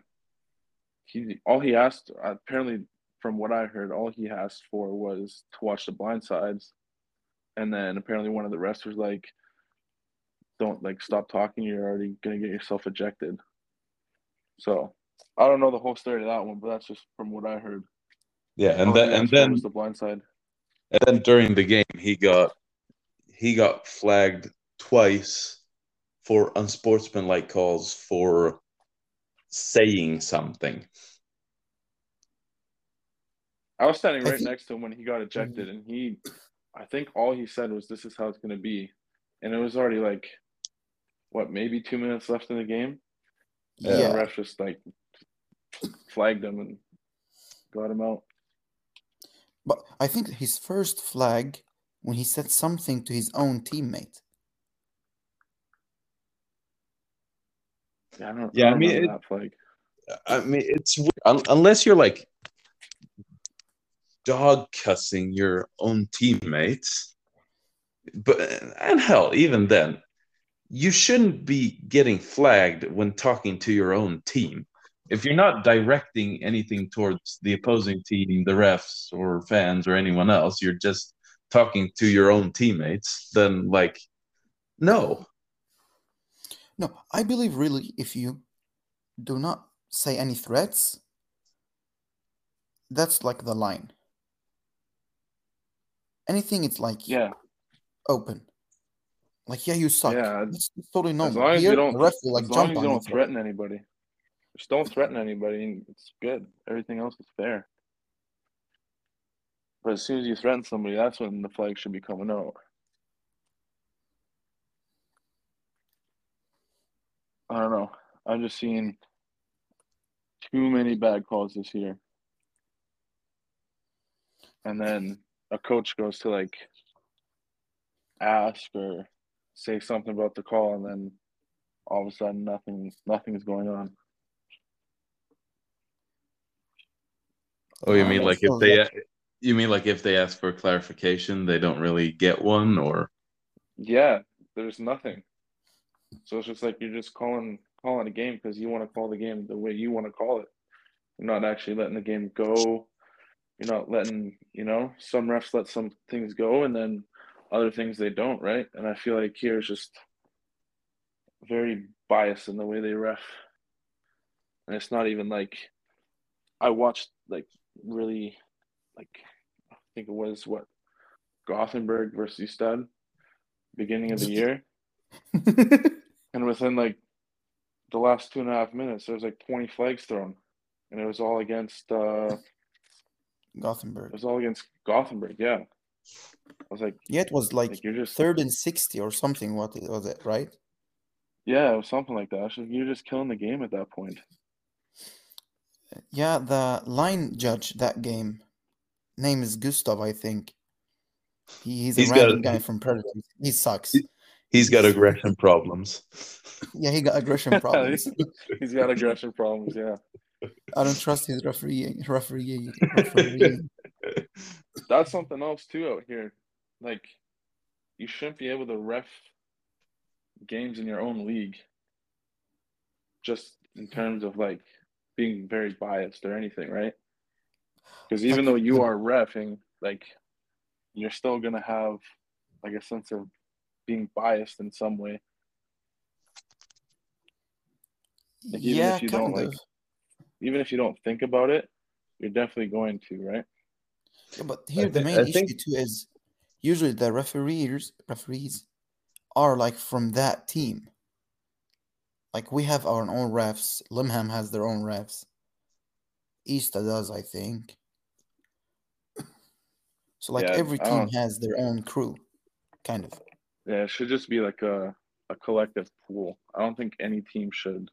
He all he asked apparently from what I heard, all he asked for was to watch the blind sides. And then apparently one of the refs was like, Don't like stop talking, you're already gonna get yourself ejected. So I don't know the whole story of that one, but that's just from what I heard. Yeah, and All then and then was the blind side. and then during the game he got he got flagged twice for unsportsmanlike calls for saying something. I was standing right next to him when he got ejected, mhm. and he, I think all he said was, "This is how it's gonna be," and it was already like, what, maybe two minutes left in the game. And Yeah. the ref just like flagged him and got him out. But I think his first flag when he said something to his own teammate. Yeah, I don't. Yeah, I, I don't mean, remember it- that flag. I mean, it's unless you're like dog cussing your own teammates, but and hell, even then, you shouldn't be getting flagged when talking to your own team. If you're not directing anything towards the opposing team, the refs or fans or anyone else, you're just talking to your own teammates, then like, no. No, I believe really if you do not say any threats, that's like the line. Anything it's like Yeah, open. Like yeah, you suck. Yeah, That's, that's totally normal. as long as Here, you don't, ref will like jump as you don't threaten anybody, just don't threaten anybody, it's good. Everything else is fair. But as soon as you threaten somebody, that's when the flag should be coming out. I don't know. i've just seen too many bad calls this year. And then a coach goes to like ask or say something about the call, and then all of a sudden nothing nothing's going on. Oh, you mean but like if they that's- you mean like if they ask for clarification, they don't really get one, or Yeah, there's nothing. So it's just like you're just calling calling a game because you want to call the game the way you want to call it. You're not actually letting the game go. You're not letting, you know, some refs let some things go and then other things they don't, right? And I feel like here is just very biased in the way they ref. And it's not even like I watched like really like I think it was what Gothenburg versus Stud beginning of the year. And within like the last two and a half minutes, there was like 20 flags thrown. And it was all against uh it was all against Gothenburg, yeah. I was like, Yeah, it was like like you're just third and sixty or something. What was it, right? yeah, it was something like that. I was like, you're just killing the game at that point. Yeah, the line judge that game, name is Gustav, I think. He, he's a He's got- random guy from Predators. He sucks. he's got aggression problems. Yeah, he got aggression problems. He's got aggression problems, yeah. I don't trust his refereeing. Refereeing. refereeing. That's something else too out here. Like you shouldn't be able to ref games in your own league just in terms of like being very biased or anything, right? Because even though you are refing, like you're still gonna have like a sense of being biased in some way. Like, even yeah, if you don't, of. like- Even if you don't think about it, you're definitely going to, right? Yeah, but here the thi- main I issue think- too is usually the referees referees are like from that team. Like we have our own refs. Limhamn has their own refs. Ystad does, I think. So like Yeah, every team has their own crew, kind of. Yeah, it should just be like a, a collective pool. I don't think any team should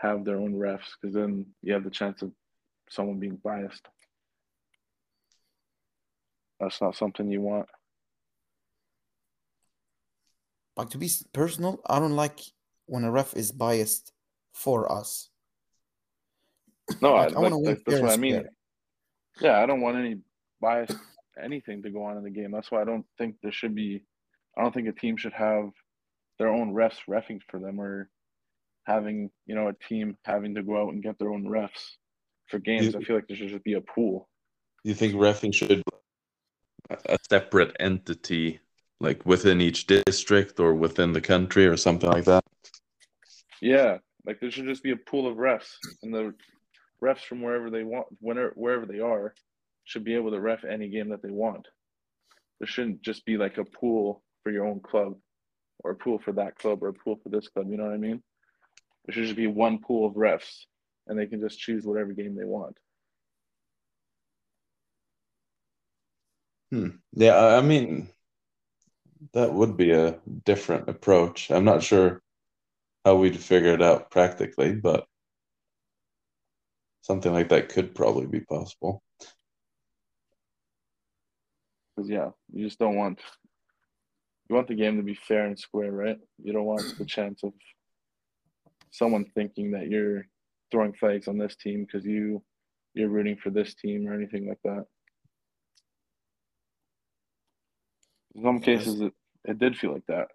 have their own refs because then you have the chance of someone being biased. That's not something you want. Like to be personal, I don't like when a ref is biased for us. No, Like, I, I like, win that's what I mean. square. Yeah, I don't want any bias, anything to go on in the game. That's why I don't think there should be. I don't think a team should have their own refs refing for them or having you know a team having to go out and get their own refs for games. You- I feel like there should just be a pool. You think refing should a separate entity, like within each district or within the country or something like that? Yeah, like there should just be a pool of refs, and the refs from wherever they want, whenever wherever they are, should be able to ref any game that they want. There shouldn't just be like a pool for your own club, or a pool for that club, or a pool for this club. You know what I mean? There should just be one pool of refs, and they can just choose whatever game they want. Hmm. Yeah, I I mean, that would be a different approach. I'm not sure how we'd figure it out practically, but something like that could probably be possible. Because yeah, you just don't want you want the game to be fair and square, right? You don't want the chance of someone thinking that you're throwing flags on this team because you you're rooting for this team or anything like that. In some cases, it, it did feel like that.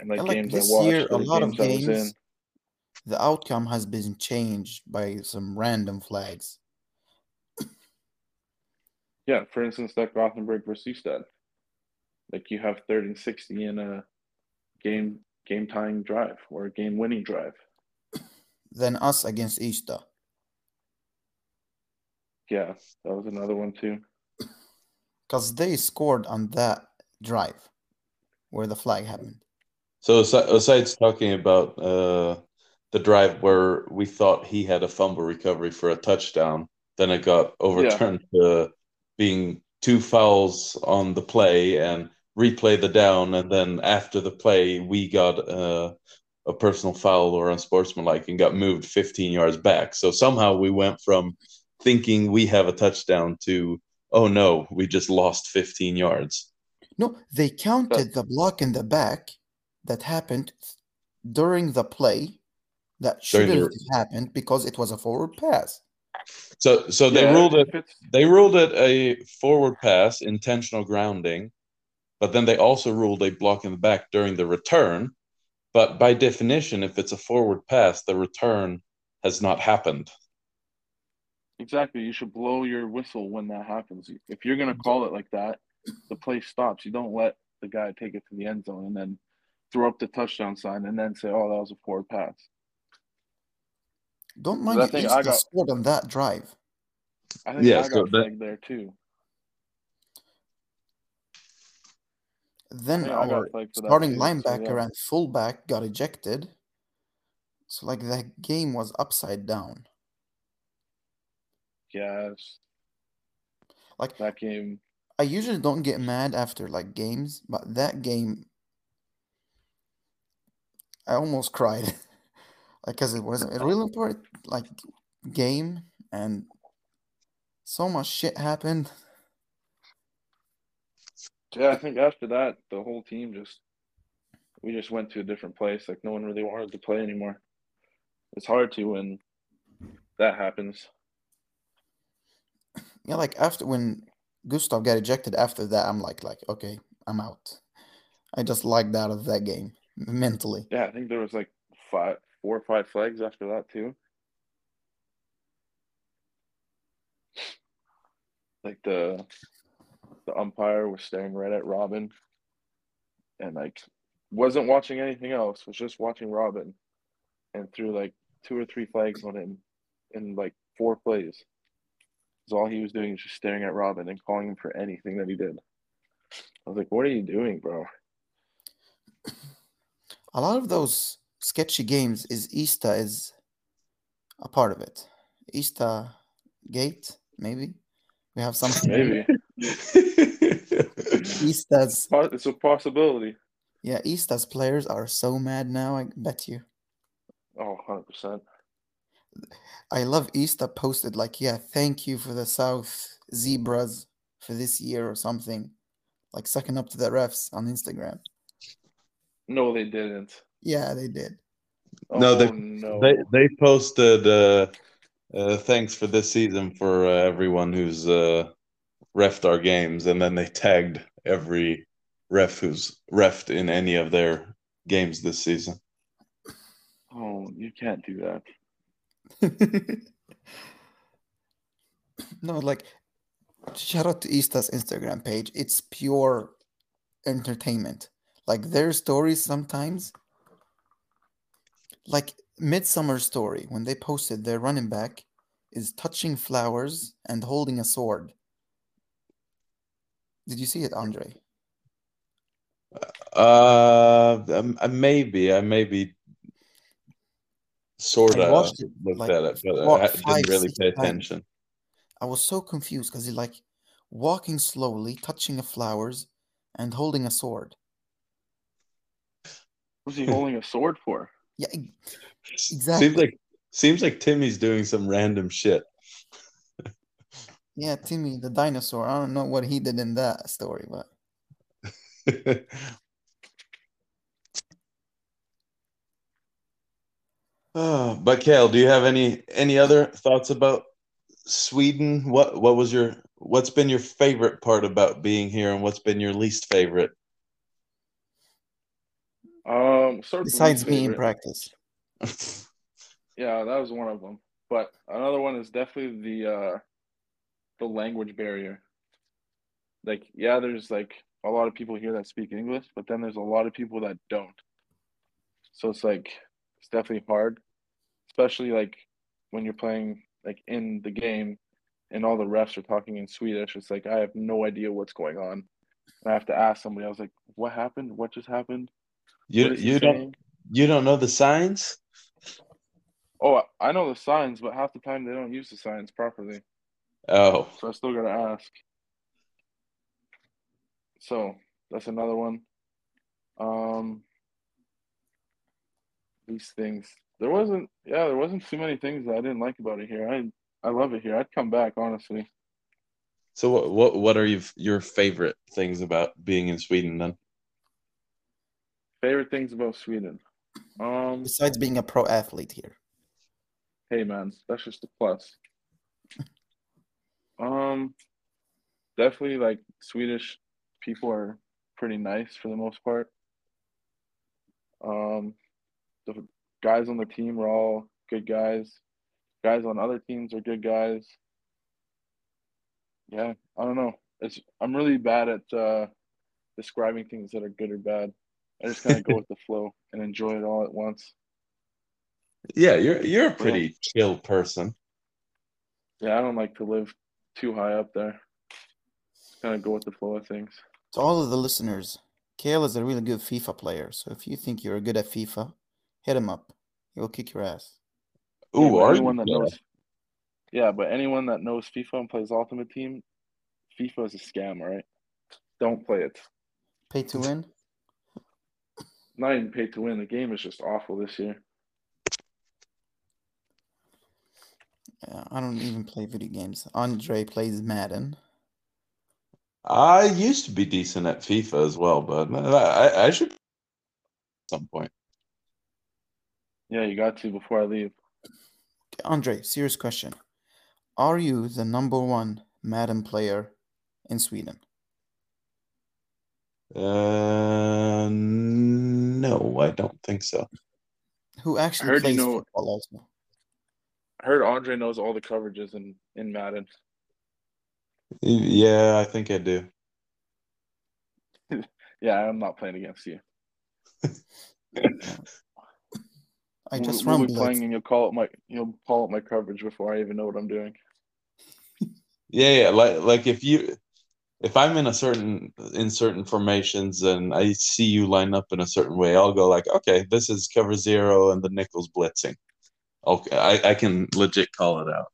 And like And, like, games this I watched, year, a lot of games in. The outcome has been changed by some random flags. Yeah, for instance, that Gothenburg versus Ystad. Like you have third and sixty in a game game tying drive or a game winning drive. Then us against Ystad. Yeah, that was another one too. Because they scored on that drive where the flag happened. So asi- besides talking about uh, the drive where we thought he had a fumble recovery for a touchdown, then it got overturned to being two fouls on the play and replay the down, and then after the play we got uh, a personal foul or unsportsmanlike and got moved 15 yards back. So somehow we went from thinking we have a touchdown to oh no, we just lost 15 yards. No, they counted the block in the back that happened during the play that shouldn't have happened because it was a forward pass. So so they Yeah, ruled it they ruled it a forward pass, intentional grounding, but then they also ruled a block in the back during the return. But by definition, if it's a forward pass, the return has not happened. Exactly. You should blow your whistle when that happens. If you're gonna call it like that, the play stops. You don't let the guy take it to the end zone and then throw up the touchdown sign and then say, "Oh, that was a forward pass." Don't mind I you, think I got- scored on that drive. I think Yeah, I so that- there too. Then Yeah, our that starting so linebacker yeah. and fullback got ejected. So like the game was upside down. Yes, Like that game. I usually don't get mad after like games, but that game I almost cried. like cuz it was a real important like game and so much shit happened. Yeah, I think after that, the whole team just we just went to a different place. Like no one really wanted to play anymore. It's hard to when that happens. Yeah, like after when Gustav got ejected after that, I'm like like okay, I'm out. I just liked out of that game mentally. Yeah, I think there was like five, four or five flags after that too. Like the the umpire was staring right at Robin, and like wasn't watching anything else. Was just watching Robin, and threw like two or three flags on him in like four plays. Because all he was doing was just staring at Robin and calling him for anything that he did. I was like, "What are you doing, bro?" A lot of those sketchy games is Ystad is a part of it. Ystad Gate, maybe. We have something. Maybe Ystad's it's a possibility. yeah, Ystad's players are so mad now, I bet you. Oh, 100 percent. I love Ystad posted like, yeah, thank you for the South Zebras for this year or something. Like sucking up to the refs on Instagram. No, they didn't. Yeah, they did. No, oh, they- no. They they posted uh, uh, thanks for this season for uh, everyone who's uh, refed our games, and then they tagged every ref who's refed in any of their games this season. Oh, you can't do that. no, like shout out to Ystad's Instagram page. It's pure entertainment. Like their stories sometimes, like Midsummer Story, when they posted their running back is touching flowers and holding a sword. Did you see it, Andre? Uh, um, uh, maybe I maybe sort of watched it, looked like, at it, but what, I didn't really six pay times. attention. I was so confused because he like walking slowly, touching the flowers, and holding a sword. What's he holding a sword for? Yeah, exactly. Seems like seems like Timmy's doing some random shit. Yeah, Timmy the dinosaur. I don't know what he did in that story, but Oh, but Kayle, do you have any any other thoughts about Sweden? What what was your what's been your favorite part about being here, and what's been your least favorite? Um, start besides least me in practice, Yeah, that was one of them. But another one is definitely the uh the language barrier. Like, yeah, there's like a lot of people here that speak English, but then there's a lot of people that don't. So it's like it's definitely hard, especially like when you're playing like in the game and all the refs are talking in Swedish. It's like I have no idea what's going on. And I have to ask somebody. I was like, "What happened? What just happened? you What is he you don't saying?" you don't know the signs? Oh, I know the signs, but half the time they don't use the signs properly. Oh, So I still gotta ask. So that's another one. Um, these things. There wasn't, yeah, there wasn't too many things that I didn't like about it here. I I love it here. I'd come back honestly. So what what what are you, your favorite things about being in Sweden then? Favorite things about Sweden? Um, Besides being a pro athlete here. hey man, that's just a plus. Um, definitely like Swedish people are pretty nice for the most part. Um, the guys on the team are all good guys. Guys on other teams are good guys. Yeah, I don't know. It's I'm really bad at uh, describing things that are good or bad. I just kind of go with the flow and enjoy it all at once. Yeah, you're you're a pretty chill person. Yeah, I don't like to live too high up there. Kind of go with the flow of things. To all of the listeners, Kayle is a really good FIFA player. So if you think you're good at FIFA, hit him up. He'll kick your ass. Yeah, Ooh, but are anyone you? that knows, yeah, but anyone that knows FIFA and plays Ultimate Team, FIFA is a scam, all right? Don't play it. Pay to win? Not even pay to win. The game is just awful this year. I don't even play video games. Andre plays Madden. I used to be decent at FIFA as well, but I, I should at some point. Yeah, you got to before I leave. Okay, Andre, serious question. Are you the number one Madden player in Sweden? Uh, no, I don't think so. Who actually heard you plays know- football also? I heard Andre knows all the coverages in, in Madden. Yeah, I think I do. Yeah, I'm not playing against you. I We'll- just we'll run be blitz. playing and you'll call up my you'll call up my coverage before I even know what I'm doing. Yeah, yeah, like like if you if I'm in a certain in certain formations and I see you line up in a certain way, I'll go like, okay, this is cover zero and the nickel's blitzing. Okay, I, I can legit call it out.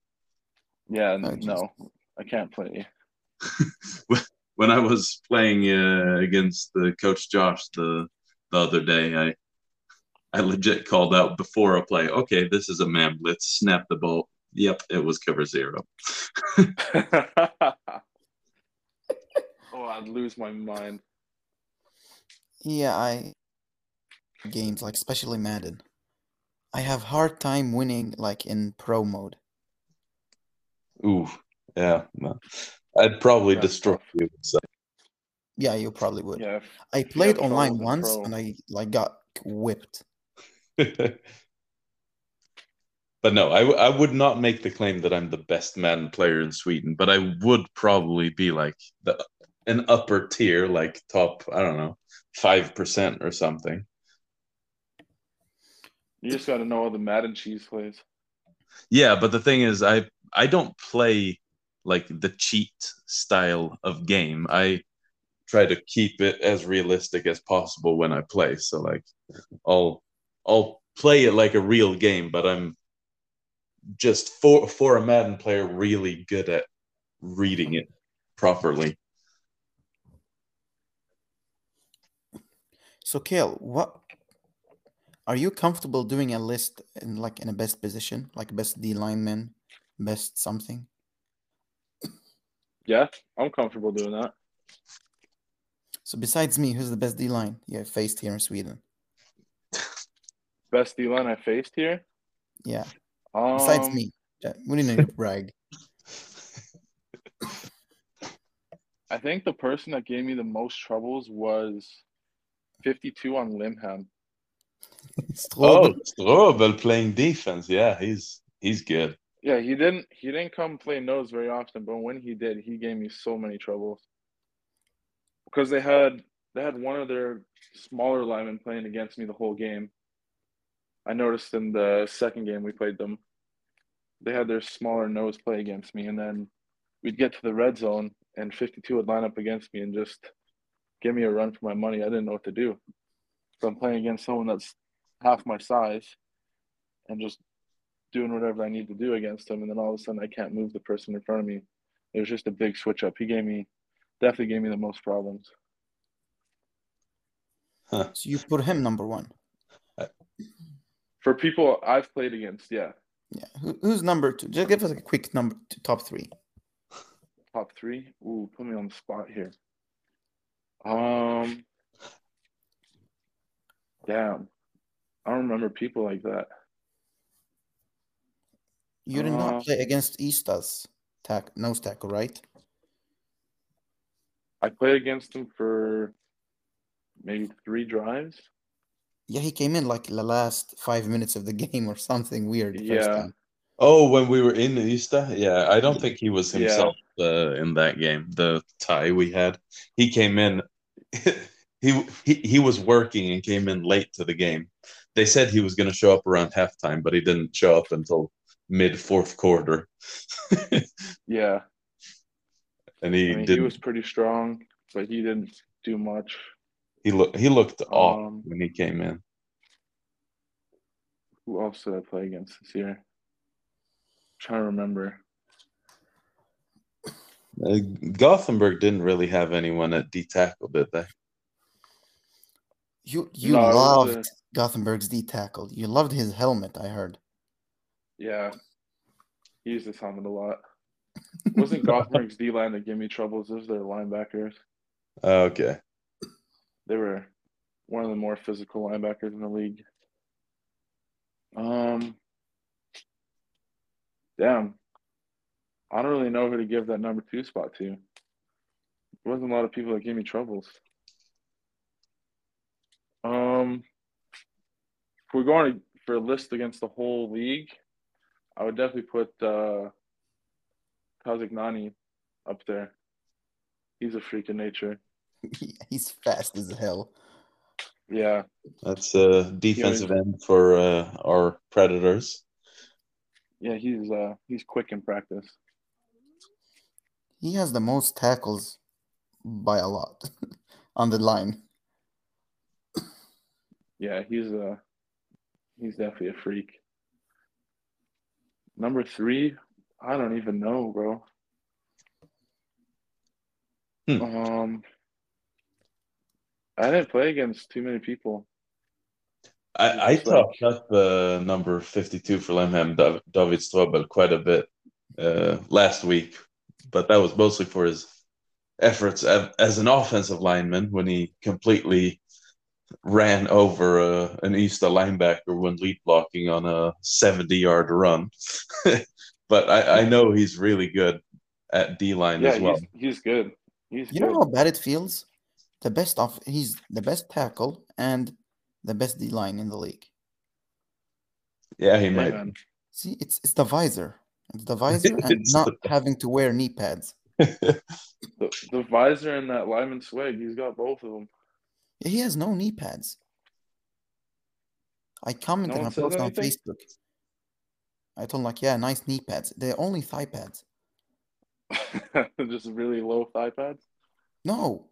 Yeah, n- no, I can't play you. When I was playing uh, against the coach Josh the the other day, I I legit called out before a play. Okay, this is a man blitz. Snap the ball. Yep, it was cover zero. oh, I'd lose my mind. Yeah, I games like especially Madden. I have hard time winning like in pro mode. Ooh, yeah, no. I'd probably That's destroy you. So. Yeah, you probably would. Yeah, I played have online once pro. and I like got whipped. but no, I, w- I would not make the claim that I'm the best Madden player in Sweden, but I would probably be like the an upper tier, like top, I don't know, five percent or something. You just got to know all the Madden cheese plays. Yeah, but the thing is, I I don't play like the cheat style of game. I try to keep it as realistic as possible when I play. So like, I'll I'll play it like a real game, but I'm just for for a Madden player really good at reading it properly. So Kayle, what are you comfortable doing a list in like in a best position, like best D lineman, best something? Yeah, I'm comfortable doing that. So besides me, who's the best D line you have faced here in Sweden? Best D line I faced here. Yeah, Um, besides me. We didn't need to brag. I think the person that gave me the most troubles was 52 on Limhamn. Oh, Strobel. Strobel playing defense. Yeah, he's he's good. Yeah, he didn't he didn't come play nose very often, but when he did, he gave me so many troubles. Because they had they had one of their smaller linemen playing against me the whole game. I noticed in the second game we played them, they had their smaller nose play against me, and then we'd get to the red zone, and 52 would line up against me and just give me a run for my money. I didn't know what to do. So I'm playing against someone that's half my size, and just doing whatever I need to do against him, and then all of a sudden I can't move the person in front of me. It was just a big switch up. He gave me definitely gave me the most problems. So you put him number one. For people I've played against, yeah. Yeah. Who, who's number two? Just give us a quick number to top three. top three. Ooh, put me on the spot here. Um, damn, I don't remember people like that. You did Uh, not play against Ystad's tack nose tackle, right? I played against him for maybe three drives. Yeah, he came in like the last five minutes of the game or something weird. the first Yeah. time. Oh, when we were in Ystad, yeah, I don't think he was Yeah. himself uh, in that game. The tie we had, he came in. he he he was working and came in late to the game. They said he was going to show up around halftime, but he didn't show up until mid fourth quarter, Yeah, and he I mean, he was pretty strong, but he didn't do much. He looked he looked off Um, when he came in. Who else did I play against this year? trying to remember. Uh, Gothenburg didn't really have anyone at D tackle, did they? You you No, it was loved a- Gothenburg's D tackle. You loved his helmet, I heard. Yeah, he used his helmet a lot. Wasn't Gothenburg's D line that gave me troubles? Those their linebackers. Okay. They were one of the more physical linebackers in the league. Um, damn, I don't really know who to give that number two spot to. There wasn't a lot of people that gave me troubles. Um, if we're going for a list against the whole league, I would definitely put uh, Kazagnani up there. He's a freak of nature. He's fast as hell. Yeah, That's a defensive end for uh, our Predators. yeah, he's uh he's quick in practice. He has the most tackles by a lot on the line. Yeah, he's uh he's definitely a freak. Number three, I don't even know, bro. Hmm. Um, I didn't play against too many people. I, I like- topped up uh, number 52 for Limhamn, Dav- David Strobel, quite a bit uh, last week, but that was mostly for his efforts as an offensive lineman when he completely ran over uh, an Ystad linebacker when lead blocking on a 70 yard run. but I, I know he's really good at D line Yeah, as well. he's he's good. He's You good. know how bad it feels? The best off he's the best tackle and the best D line in the league. Yeah, he might. man. See, it's it's the visor. It's the visor and not the- having to wear knee pads. The, the visor and that lineman swag, he's got both of them. He has no knee pads. I commented one on says post on? Facebook. I told him like, yeah, nice knee pads. They're only thigh pads. Just really low thigh pads. No,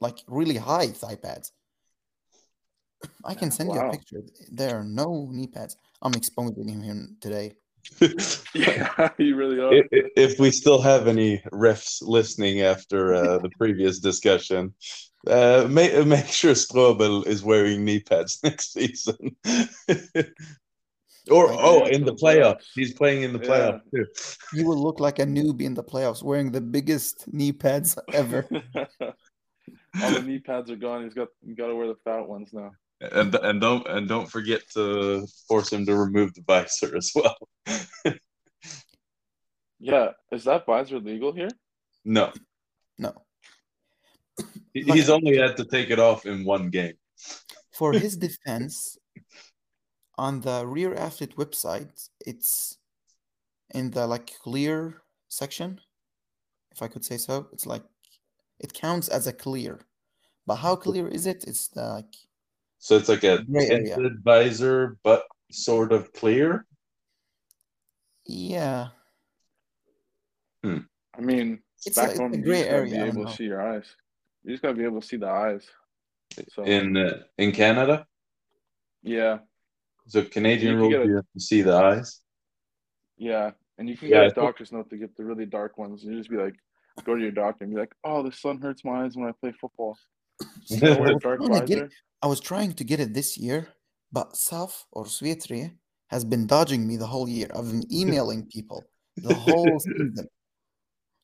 like really high thigh pads. I can send you a picture. There are no knee pads. I'm exposing him here today. Yeah, you really are. I- i- if we still have any refs listening after uh, the previous discussion, uh, make make sure Strobel is wearing knee pads next season. or Like, oh, in the the playoffs, playoffs. he's playing in the Yeah. playoffs too. You will look like a newbie in the playoffs wearing the biggest knee pads ever. All the knee pads are gone. He's got you got to wear the fat ones now. And and don't and don't forget to force him to remove the visor as well. Yeah, is that visor legal here? No, No. He- Like- he's only had to take it off in one game. For his defense, on the rear athlete website, it's in the like clear section, if I could say so. It's like it counts as a clear. But how clear is it? It's the, like So it's like a Gray area. tinted visor, but sort of clear. yeah. Hmm. I mean, It's a- back it's a home, you gray just area, be able to see your eyes. You just gotta be able to see the eyes. So in uh, in Canada. yeah, So Canadian You rules, can a- you have to see the eyes. yeah, and you can Yeah, get a doctor's note to get the really dark ones. You just be like, go to your doctor and be like, "Oh, the sun hurts my eyes when I play football." See, I I wear a was trying to get it- I was trying to get it this year, but Saf or Svetri has been dodging me the whole year. I've been emailing people the whole season.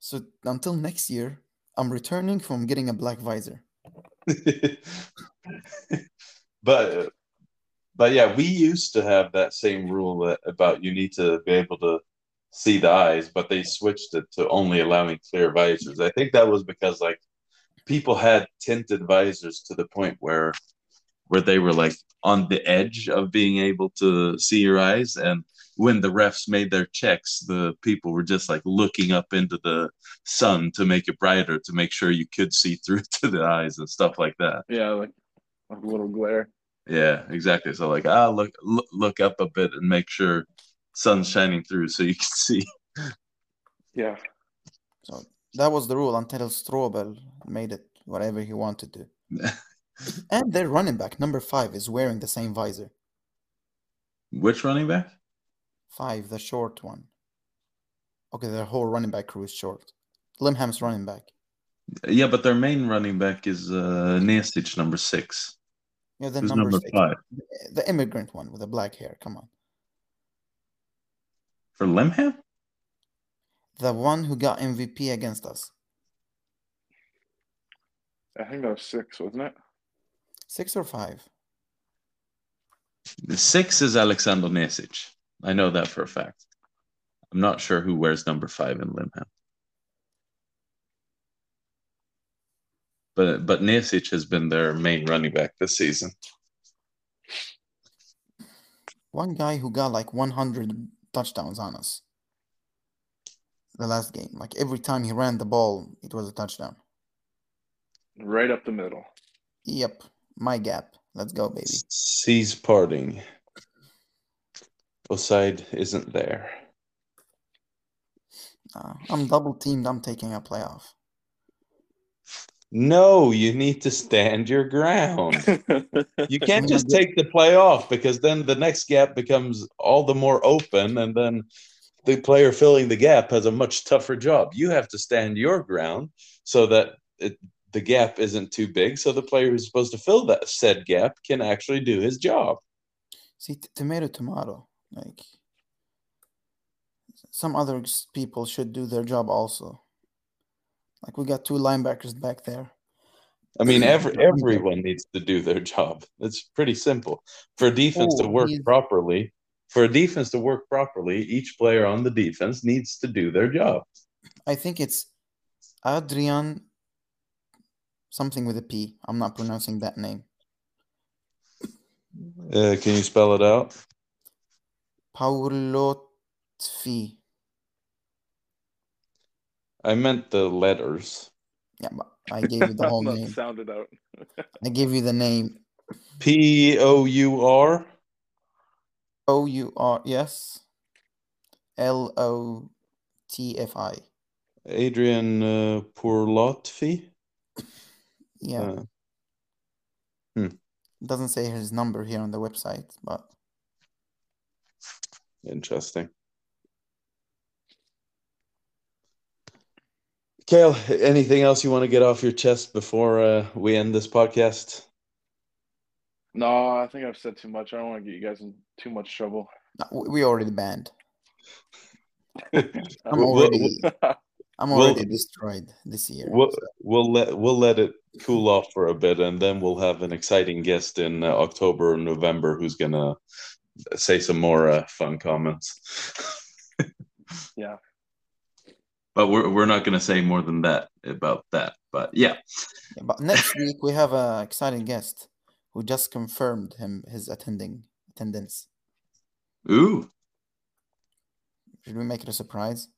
So until next year, I'm returning from getting a black visor. but but yeah, we used to have that same rule that, about you need to be able to see the eyes, but they switched it to only allowing clear visors. I think that was because like people had tinted visors to the point where where they were like on the edge of being able to see your eyes and when the refs made their checks the people were just like looking up into the sun to make it brighter to make sure you could see through to the eyes and stuff like that Yeah, like like a little glare. yeah exactly so like ah look look, look up a bit and make sure sun's shining through so you can see Yeah. So that was the rule until Strobel made it whatever he wanted to. and their running back, number five, is wearing the same visor. which running back Five, the short one. Okay, their whole running back crew is short. Limhamn's running back. yeah but their main running back is uh Nesic, number six Yeah, the number, number five The immigrant one with the black hair. Come on. for Limhamn The one who got MVP against us. I think that was six, wasn't it? Six or five? The six is Alexander Nesic. I know that for a fact. I'm not sure who wears number five in Limhamn. But but Nesic has been their main running back this season. One guy who got like 100 touchdowns on us. The last game. Like every time he ran the ball, it was a touchdown. Right up the middle. Yep. My gap. Let's go, baby. Seas parting. Oside isn't there. Uh, I'm double teamed. I'm taking a playoff. No, you need to stand your ground. You can't just take the play off because then the next gap becomes all the more open, and then the player filling the gap has a much tougher job. You have to stand your ground so that it, the gap isn't too big, so the player who's supposed to fill that said gap can actually do his job. See, t- tomato, tomato. Like some other people should do their job also. Like we got two linebackers back there. I mean, every everyone needs to do their job. It's pretty simple. For defense to Oh, work he's- properly, for a defense to work properly, each player on the defense needs to do their job. I think it's Adrian something with a P. I'm not pronouncing that name. Uh, can you spell it out? Paulotfi. I meant the letters. Yeah, but I gave you the whole Not name. sounded out. I gave you the name. P O U R. O U R yes. L O T F I. Adrian uh, Pourlotfi. Yeah. Uh, Doesn't say his number here on the website, but interesting. Kayle, anything else you want to get off your chest before uh, we end this podcast? No, I think I've said too much. I don't want to get you guys in too much trouble. no, we already banned. I'm We'll- we'll- already I'm we'll- already destroyed this year. We'll, so- we'll let we'll let it cool off for a bit, and then we'll have an exciting guest in uh, October or November who's gonna say some more uh, fun comments. Yeah. But we're we're not gonna say more than that about that. But yeah, Yeah, but next week we have an exciting guest who just confirmed him his attending attendance. ooh, Should we make it a surprise?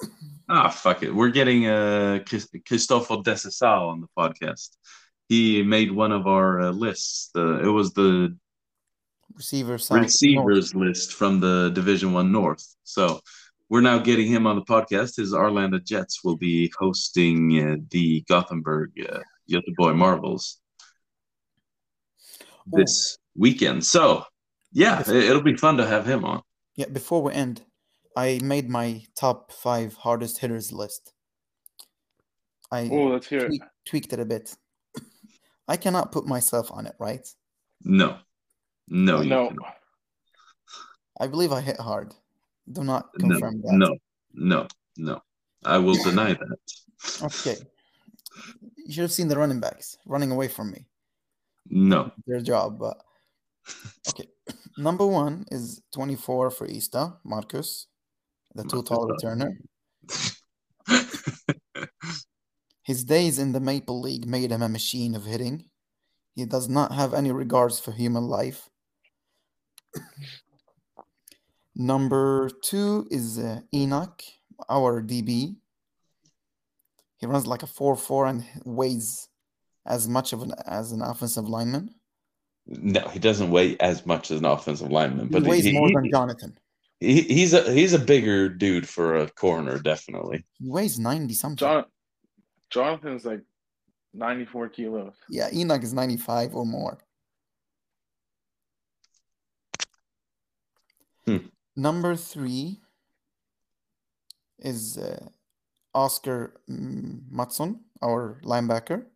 ah, fuck it. We're getting uh Chris- Christopher Desesal on the podcast. He made one of our uh, lists. The it was the Receiver South North. receivers list from the Division One North. So we're now getting him on the podcast. His Arlanda Jets will be hosting uh, the Gothenburg uh, Göteborg Marvels Oh, this weekend. So yeah, Yes. it, it'll be fun to have him on. yeah, before we end, I made my top five hardest hitters list. I Oh, let's hear it. tweaked it a bit. I cannot put myself on it, right? No, no, no. cannot. I believe I hit hard. Do not no, confirm that. no, no, no. I will deny that. Okay. You should have seen the running backs running away from me. No. Their job, but okay. Number one is 24 for Ystad, Marcus, the too tall returner. His days in the Maple League made him a machine of hitting. He does not have any regards for human life. Number two is uh, Enoch, our DB. He runs like a 4 4 and weighs as much of an as an offensive lineman. no, he doesn't weigh as much as an offensive lineman, but He but weighs he, more he- than Jonathan. he- he's a he's a bigger dude for a corner, definitely. He weighs 90 something. John, Jonathan's like 94 kilos. Yeah, Enoch is 95 or more. Hmm. Number three is uh, Oscar Matson, our linebacker.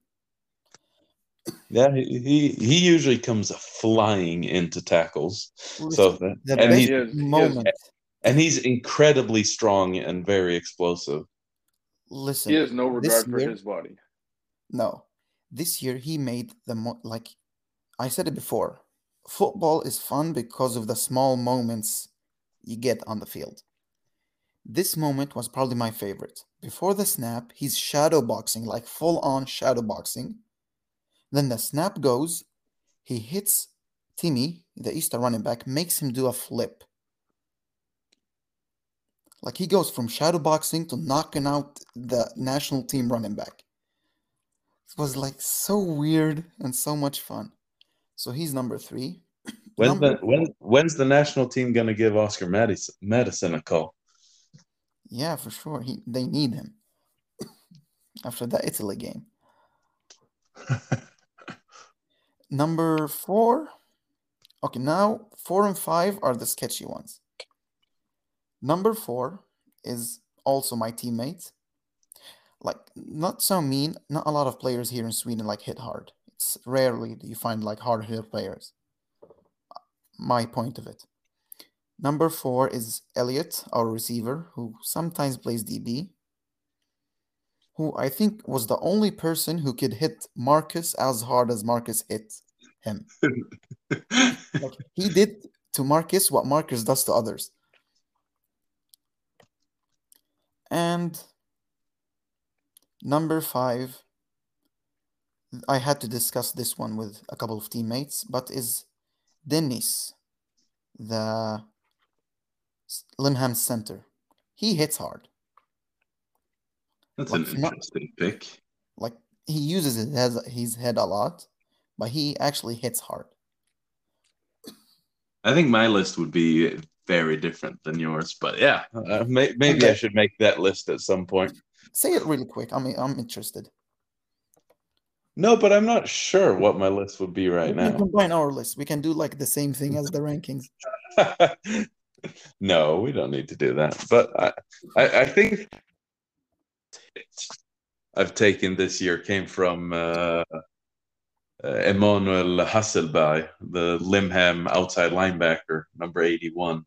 Yeah, he he, he usually comes flying into tackles. So Listen, that, the and best he He is- he is- and he's incredibly strong and very explosive. Listen, He has no regard for year- his body. No, this year he made the mo- like I said it before. Football is fun because of the small moments you get on the field. This moment was probably my favorite. Before the snap, he's shadow boxing, like full on shadow boxing. Then the snap goes, he hits Timmy, the Ystad running back, makes him do a flip. Like he goes from shadow boxing to knocking out the national team running back. It was like so weird and so much fun. So he's number three. When's Number the when when's the national team gonna give Oscar Madison, Madison a call? Yeah, for sure. He they need him after that Italy game. Number four. Okay, now four and five are the sketchy ones. Number four is also my teammate. Like, not so mean. Not a lot of players here in Sweden like hit hard. It's rarely that you find like hard hit players. My point of it. Number four is Elliot, our receiver, who sometimes plays DB. Who I think was the only person who could hit Marcus as hard as Marcus hit him. Like he did to Marcus what Marcus does to others. And number five, I had to discuss this one with a couple of teammates, but is Dennis, the S- Limhamn center. He hits hard. That's an Like, not- interesting pick. Like he uses his head, his head a lot, but he actually hits hard. I think my list would be very different than yours, but yeah, uh, may, maybe I should make that list at some point. Say it really quick. I mean, I'm interested. No, but I'm not sure what my list would be right we now. combine our list. We can do like the same thing as the rankings. no, we don't need to do that. But I, I, I think I've taken this year came from uh, uh, Emmanuel Hasselberg, the Limhamn outside linebacker, number 81.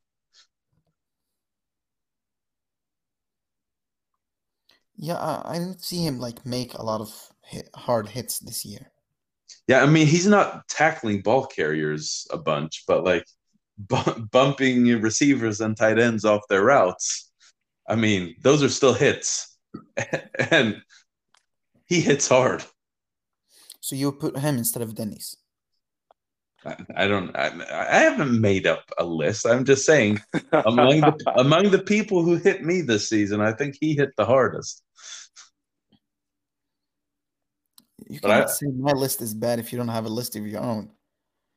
Yeah, I, I didn't see him like make a lot of hit, hard hits this year. Yeah, I mean, he's not tackling ball carriers a bunch, but like bu- bumping receivers and tight ends off their routes. I mean, those are still hits. and he hits hard. So you put him instead of Dennis. I, I don't. I, I haven't made up a list. I'm just saying among the among the people who hit me this season, I think he hit the hardest. You But cannot I- say my list is bad if you don't have a list of your own.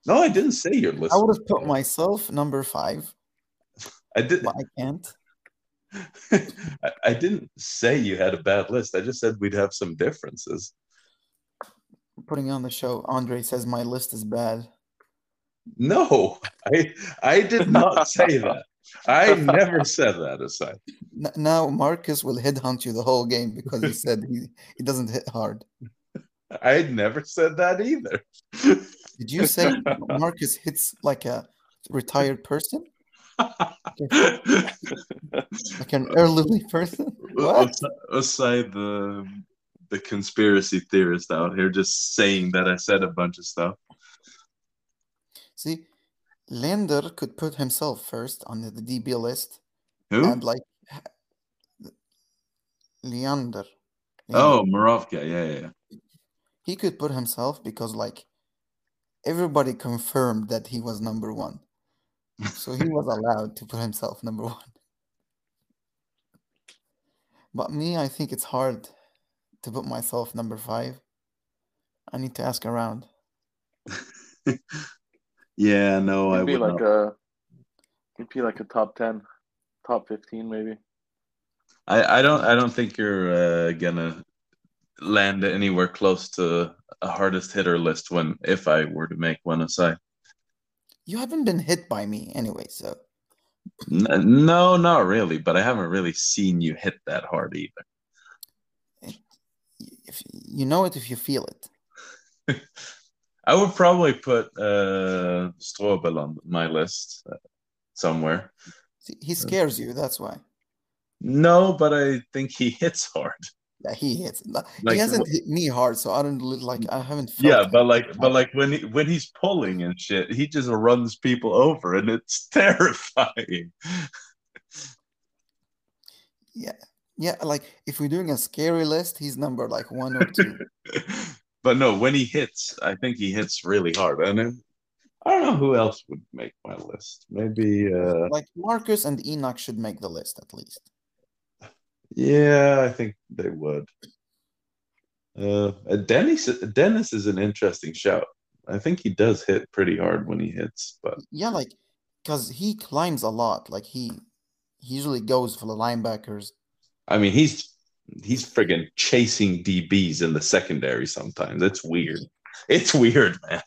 No, I didn't say your list. I would have put myself number five, I did. I can't. I, I didn't say you had a bad list. I just said we'd have some differences. Putting on the show, Andre says my list is bad. No, I I did not say that. I never said that aside. Now Marcus will headhunt you the whole game because he said he, he doesn't hit hard. I never said that either. Did you say Marcus hits like a retired person, like an elderly person? What? Aside the the conspiracy theorist out here just saying that I said a bunch of stuff. See, Lander could put himself first on the DB list, Who? and like Leander. oh, Morovka. Yeah, yeah, yeah. He could put himself because like everybody confirmed that he was number one, so he was allowed to put himself number one. But me, I think it's hard to put myself number five. I need to ask around. Yeah, no, I It'd be would like not. a, it'd be like a top ten, top fifteen maybe. I, I don't I don't think you're uh, gonna land anywhere close to a hardest hitter list when if I were to make one aside. You haven't been hit by me anyway, so no, not really, but I haven't really seen you hit that hard either. if you know it if you feel it. I would probably put uh Strobel on my list uh, somewhere. See, he scares you. That's why. No, but I think he hits hard. Yeah, he hits. Like, he hasn't hit me hard, so I don't like. I haven't. Yeah, but like, but like when he when he's pulling and shit, he just runs people over, and it's terrifying. yeah, yeah. Like if we're doing a scary list, he's number like one or two. but no, when he hits, I think he hits really hard. And then, I don't know who else would make my list. Maybe, uh, like Marcus and Enoch should make the list at least. Yeah, I think they would. Uh, Dennis, Dennis is an interesting shout. I think he does hit pretty hard when he hits, but Yeah, like because he climbs a lot. Like he, he usually goes for the linebackers. I mean, he's he's friggin' chasing DBs in the secondary sometimes. It's weird. It's weird, man.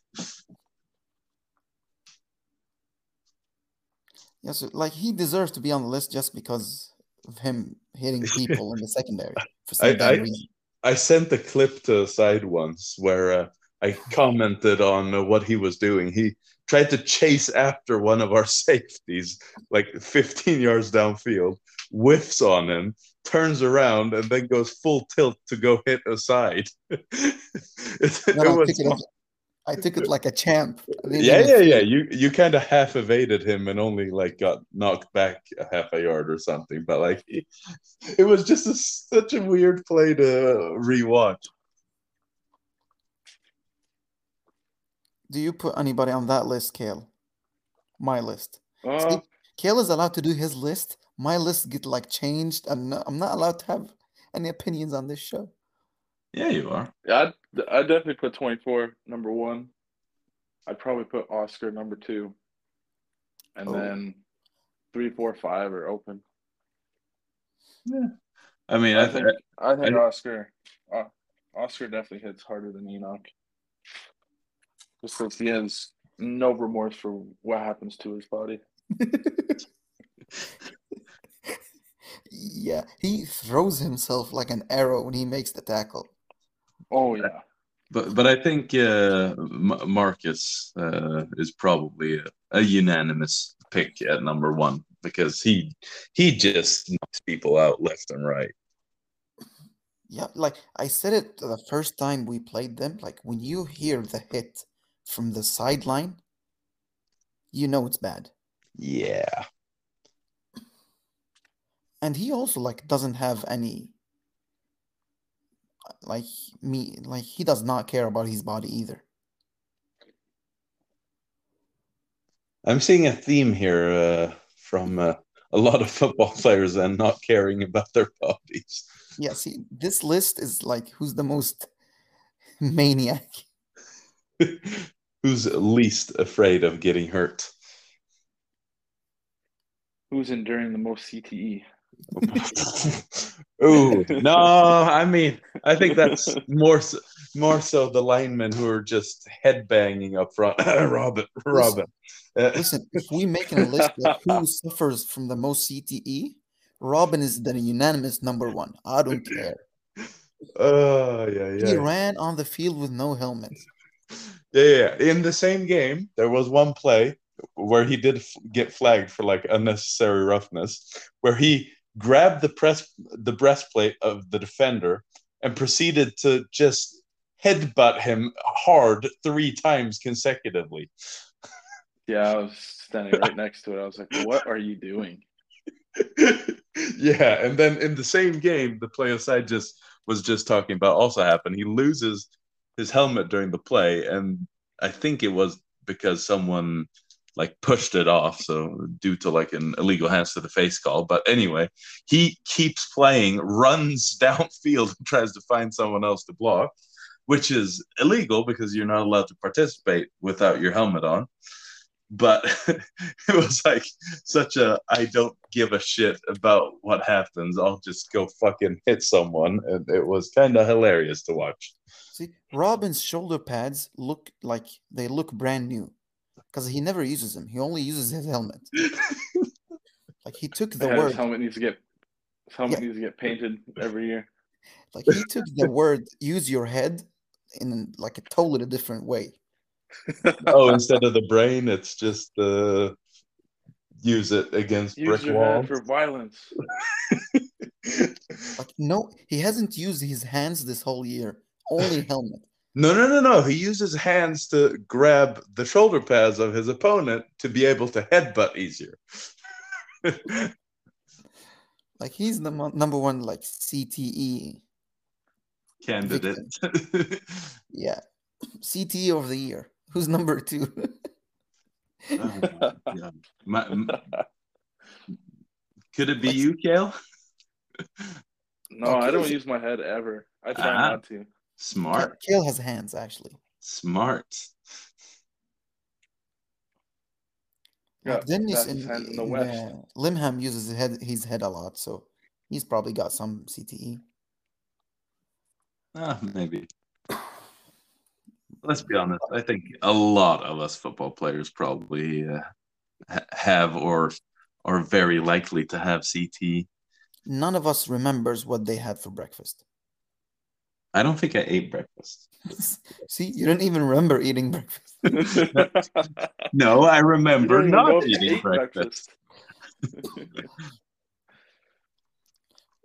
Yeah, so like he deserves to be on the list just because of him hitting people in the secondary for some I- I- reason. I sent a clip to side once where uh, I commented on uh, what he was doing. He tried to chase after one of our safeties, like 15 yards downfield, whiffs on him, turns around, and then goes full tilt to go hit a side. it, it was took it off- I took it like a champ. I yeah, yeah, yeah. You you kind of half evaded him and only like got knocked back a half a yard or something. But like, it, was just a, such a weird play to rewatch. Do you put anybody on that list, Kayle? My list. Uh, See, Kayle is allowed to do his list. My list get like changed, and I'm not allowed to have any opinions on this show. Yeah, you are. yeah, I'd, I'd definitely put twenty four number one. I'd probably put Oscar number two, and Oh. then three, four, five are open. Yeah, I mean, I, I, think think I think I- Oscar, uh, Oscar definitely hits harder than Enoch. Just because he has no remorse for what happens to his body. yeah, he throws himself like an arrow when he makes the tackle. Oh yeah, but but I think uh, M- Marcus uh, is probably a, a unanimous pick at number one because he he just knocks people out left and right. Yeah, like I said it the first time we played them. Like when you hear the hit from the sideline, you know it's bad. Yeah, And he also like doesn't have any like me like he does not care about his body either. I'm seeing a theme here uh, from uh, a lot of football players and not caring about their bodies. Yeah, see, this list is like who's the most maniac. Who's least afraid of getting hurt? who's enduring the most? CTE? Ooh, no, I mean, I think that's more so, more so the linemen who are just headbanging up front. Robin, Robin. Uh, Listen, if we make a list of who suffers from the most CTE, Robin is the unanimous number one. I don't care. oh, yeah, He yeah. ran on the field with no helmet. Yeah, yeah. In the same game, there was one play where he did f- get flagged for like unnecessary roughness, where he grabbed the press the breastplate of the defender and proceeded to just headbutt him hard three times consecutively. Yeah, I was standing right next to it. I was like, "What are you doing?" yeah, and then in the same game, the play aside just was just talking about also happened. He loses his helmet during the play, and I think it was because someone like pushed it off, so due to like an illegal hands to the face call. But anyway, he keeps playing, runs downfield, and tries to find someone else to block, which is illegal because you're not allowed to participate without your helmet on but it was like such a I don't give a shit about what happens. I'll just go fucking hit someone, and it was kind of hilarious to watch. See, Robin's shoulder pads look like they look brand new because he never uses them. He only uses his helmet. like he took the Yeah, word, his helmet needs to get his helmet Yeah. needs to get painted every year. like he took the word "use your head" in like a totally different way. oh, instead of the brain, it's just uh, use it against Use brick your walls. head for violence. Like no, he hasn't used his hands this whole year. Only helmet. No, no, no, no. He uses hands to grab the shoulder pads of his opponent to be able to headbutt easier. Like he's the mo- number one like CTE. Candidate. Yeah, CTE of the year. Who's number two? Oh, God. My- m- could it be you, Kayle? No, I don't use my head ever. I try Ah. not to. Smart, Kayle has hands actually. smart. Yeah, Like Dennis that's in, in the West. uh, Limhamn uses his head, his head a lot, so he's probably got some. CTE. Ah, maybe. Let's be honest. I think a lot of us football players probably uh, have or are very likely to have CTE. None of us remembers what they had for breakfast. I don't think I ate breakfast. See, you don't even remember eating breakfast. No, I remember don't even know not if you eating ate breakfast.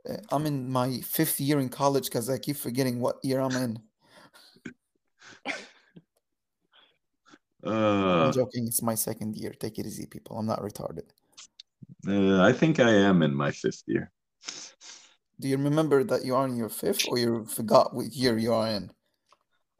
Uh, I'm in my fifth year in college because I keep forgetting what year I'm in. Uh, I'm joking. It's my second year. Take it easy, people. I'm not retarded. uh, I think I am in my fifth year. Do you remember that you are in your fifth, or you forgot what year you are in?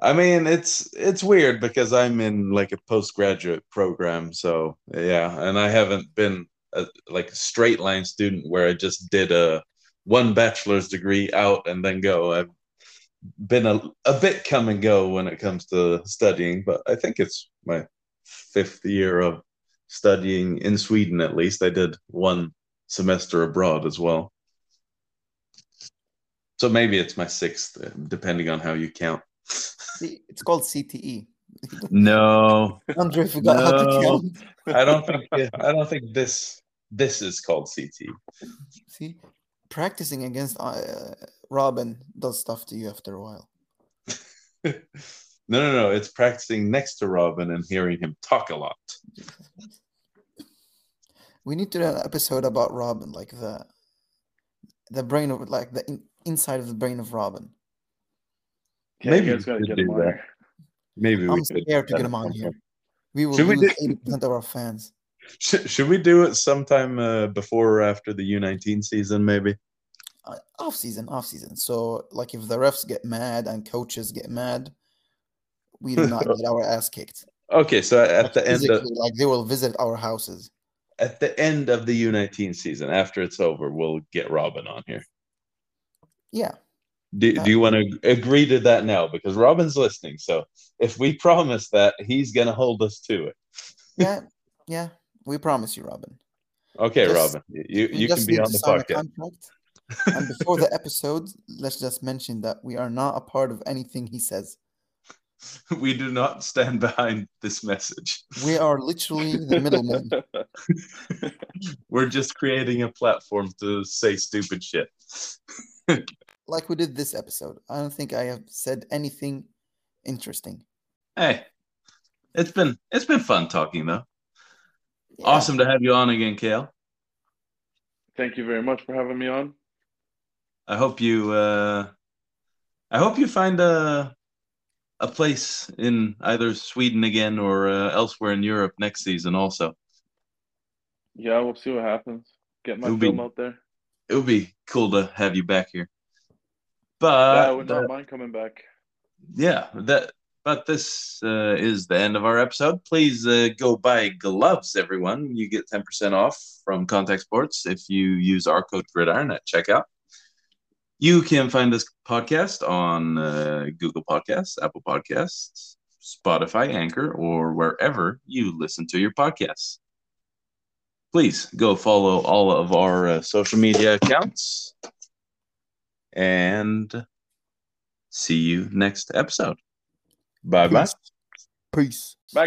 I mean, it's it's weird because I'm in like a postgraduate program, so yeah, and I haven't been a, like a straight line student where I just did a one bachelor's degree out and then go. I've been a, a bit come and go when it comes to studying, but I think it's my fifth year of studying in Sweden at least. I did one semester abroad as well. So maybe it's my sixth, uh, depending on how you count. See, it's called CTE. No, Andre forgot how to count. I don't think I don't think this this is called CTE. See, practicing against uh, Robin does stuff to you after a while. no, no, no. It's practicing next to Robin and hearing him talk a lot. We need to do an episode about Robin, like the the brain of like the inside of the brain of Robin. Yeah, Maybe you guys we gotta could get do him on that. here. Maybe we I'm could. scared to get him on here. We will Should lose eighty percent of our fans. Should, should we do it sometime uh, before or after the U19 season? Maybe. Uh, off season, off season. So, like, if the refs get mad and coaches get mad, we do not get our ass kicked. Okay, so at Like, the end of like they will visit our houses. at the end of the U19 season, after it's over, we'll get Robin on here. Yeah, Do, do you uh, want to agree to that now? Because Robin's listening. So if we promise that, he's going to hold us to it. yeah, yeah. We promise you, Robin. Okay, Just- Robin, you, you can be on the podcast. and before the episode, let's just mention that we are not a part of anything he says. We do not stand behind this message. We are literally the middlemen. We're just creating a platform to say stupid shit. Like we did this episode. I don't think I have said anything interesting. Hey, it's been it's been fun talking though. Yeah. Awesome to have you on again, Kayle. Thank you very much for having me on. I hope you uh I hope you find a a place in either Sweden again or uh, elsewhere in Europe next season also. Yeah, we'll see what happens. Get my It'll film be- out there. It would be cool to have you back here. Yeah, I But would uh, not mind coming back. yeah, that but this uh, is the end of our episode. Please uh, go buy gloves, everyone. You get 10% off from Contact Sports if you use our code Gridiron at checkout. You can find this podcast on uh, Google Podcasts, Apple Podcasts, Spotify, Anchor, or wherever you listen to your podcasts. Please go follow all of our uh, social media accounts and see you next episode. Bye bye. Peace. Peace. Bye,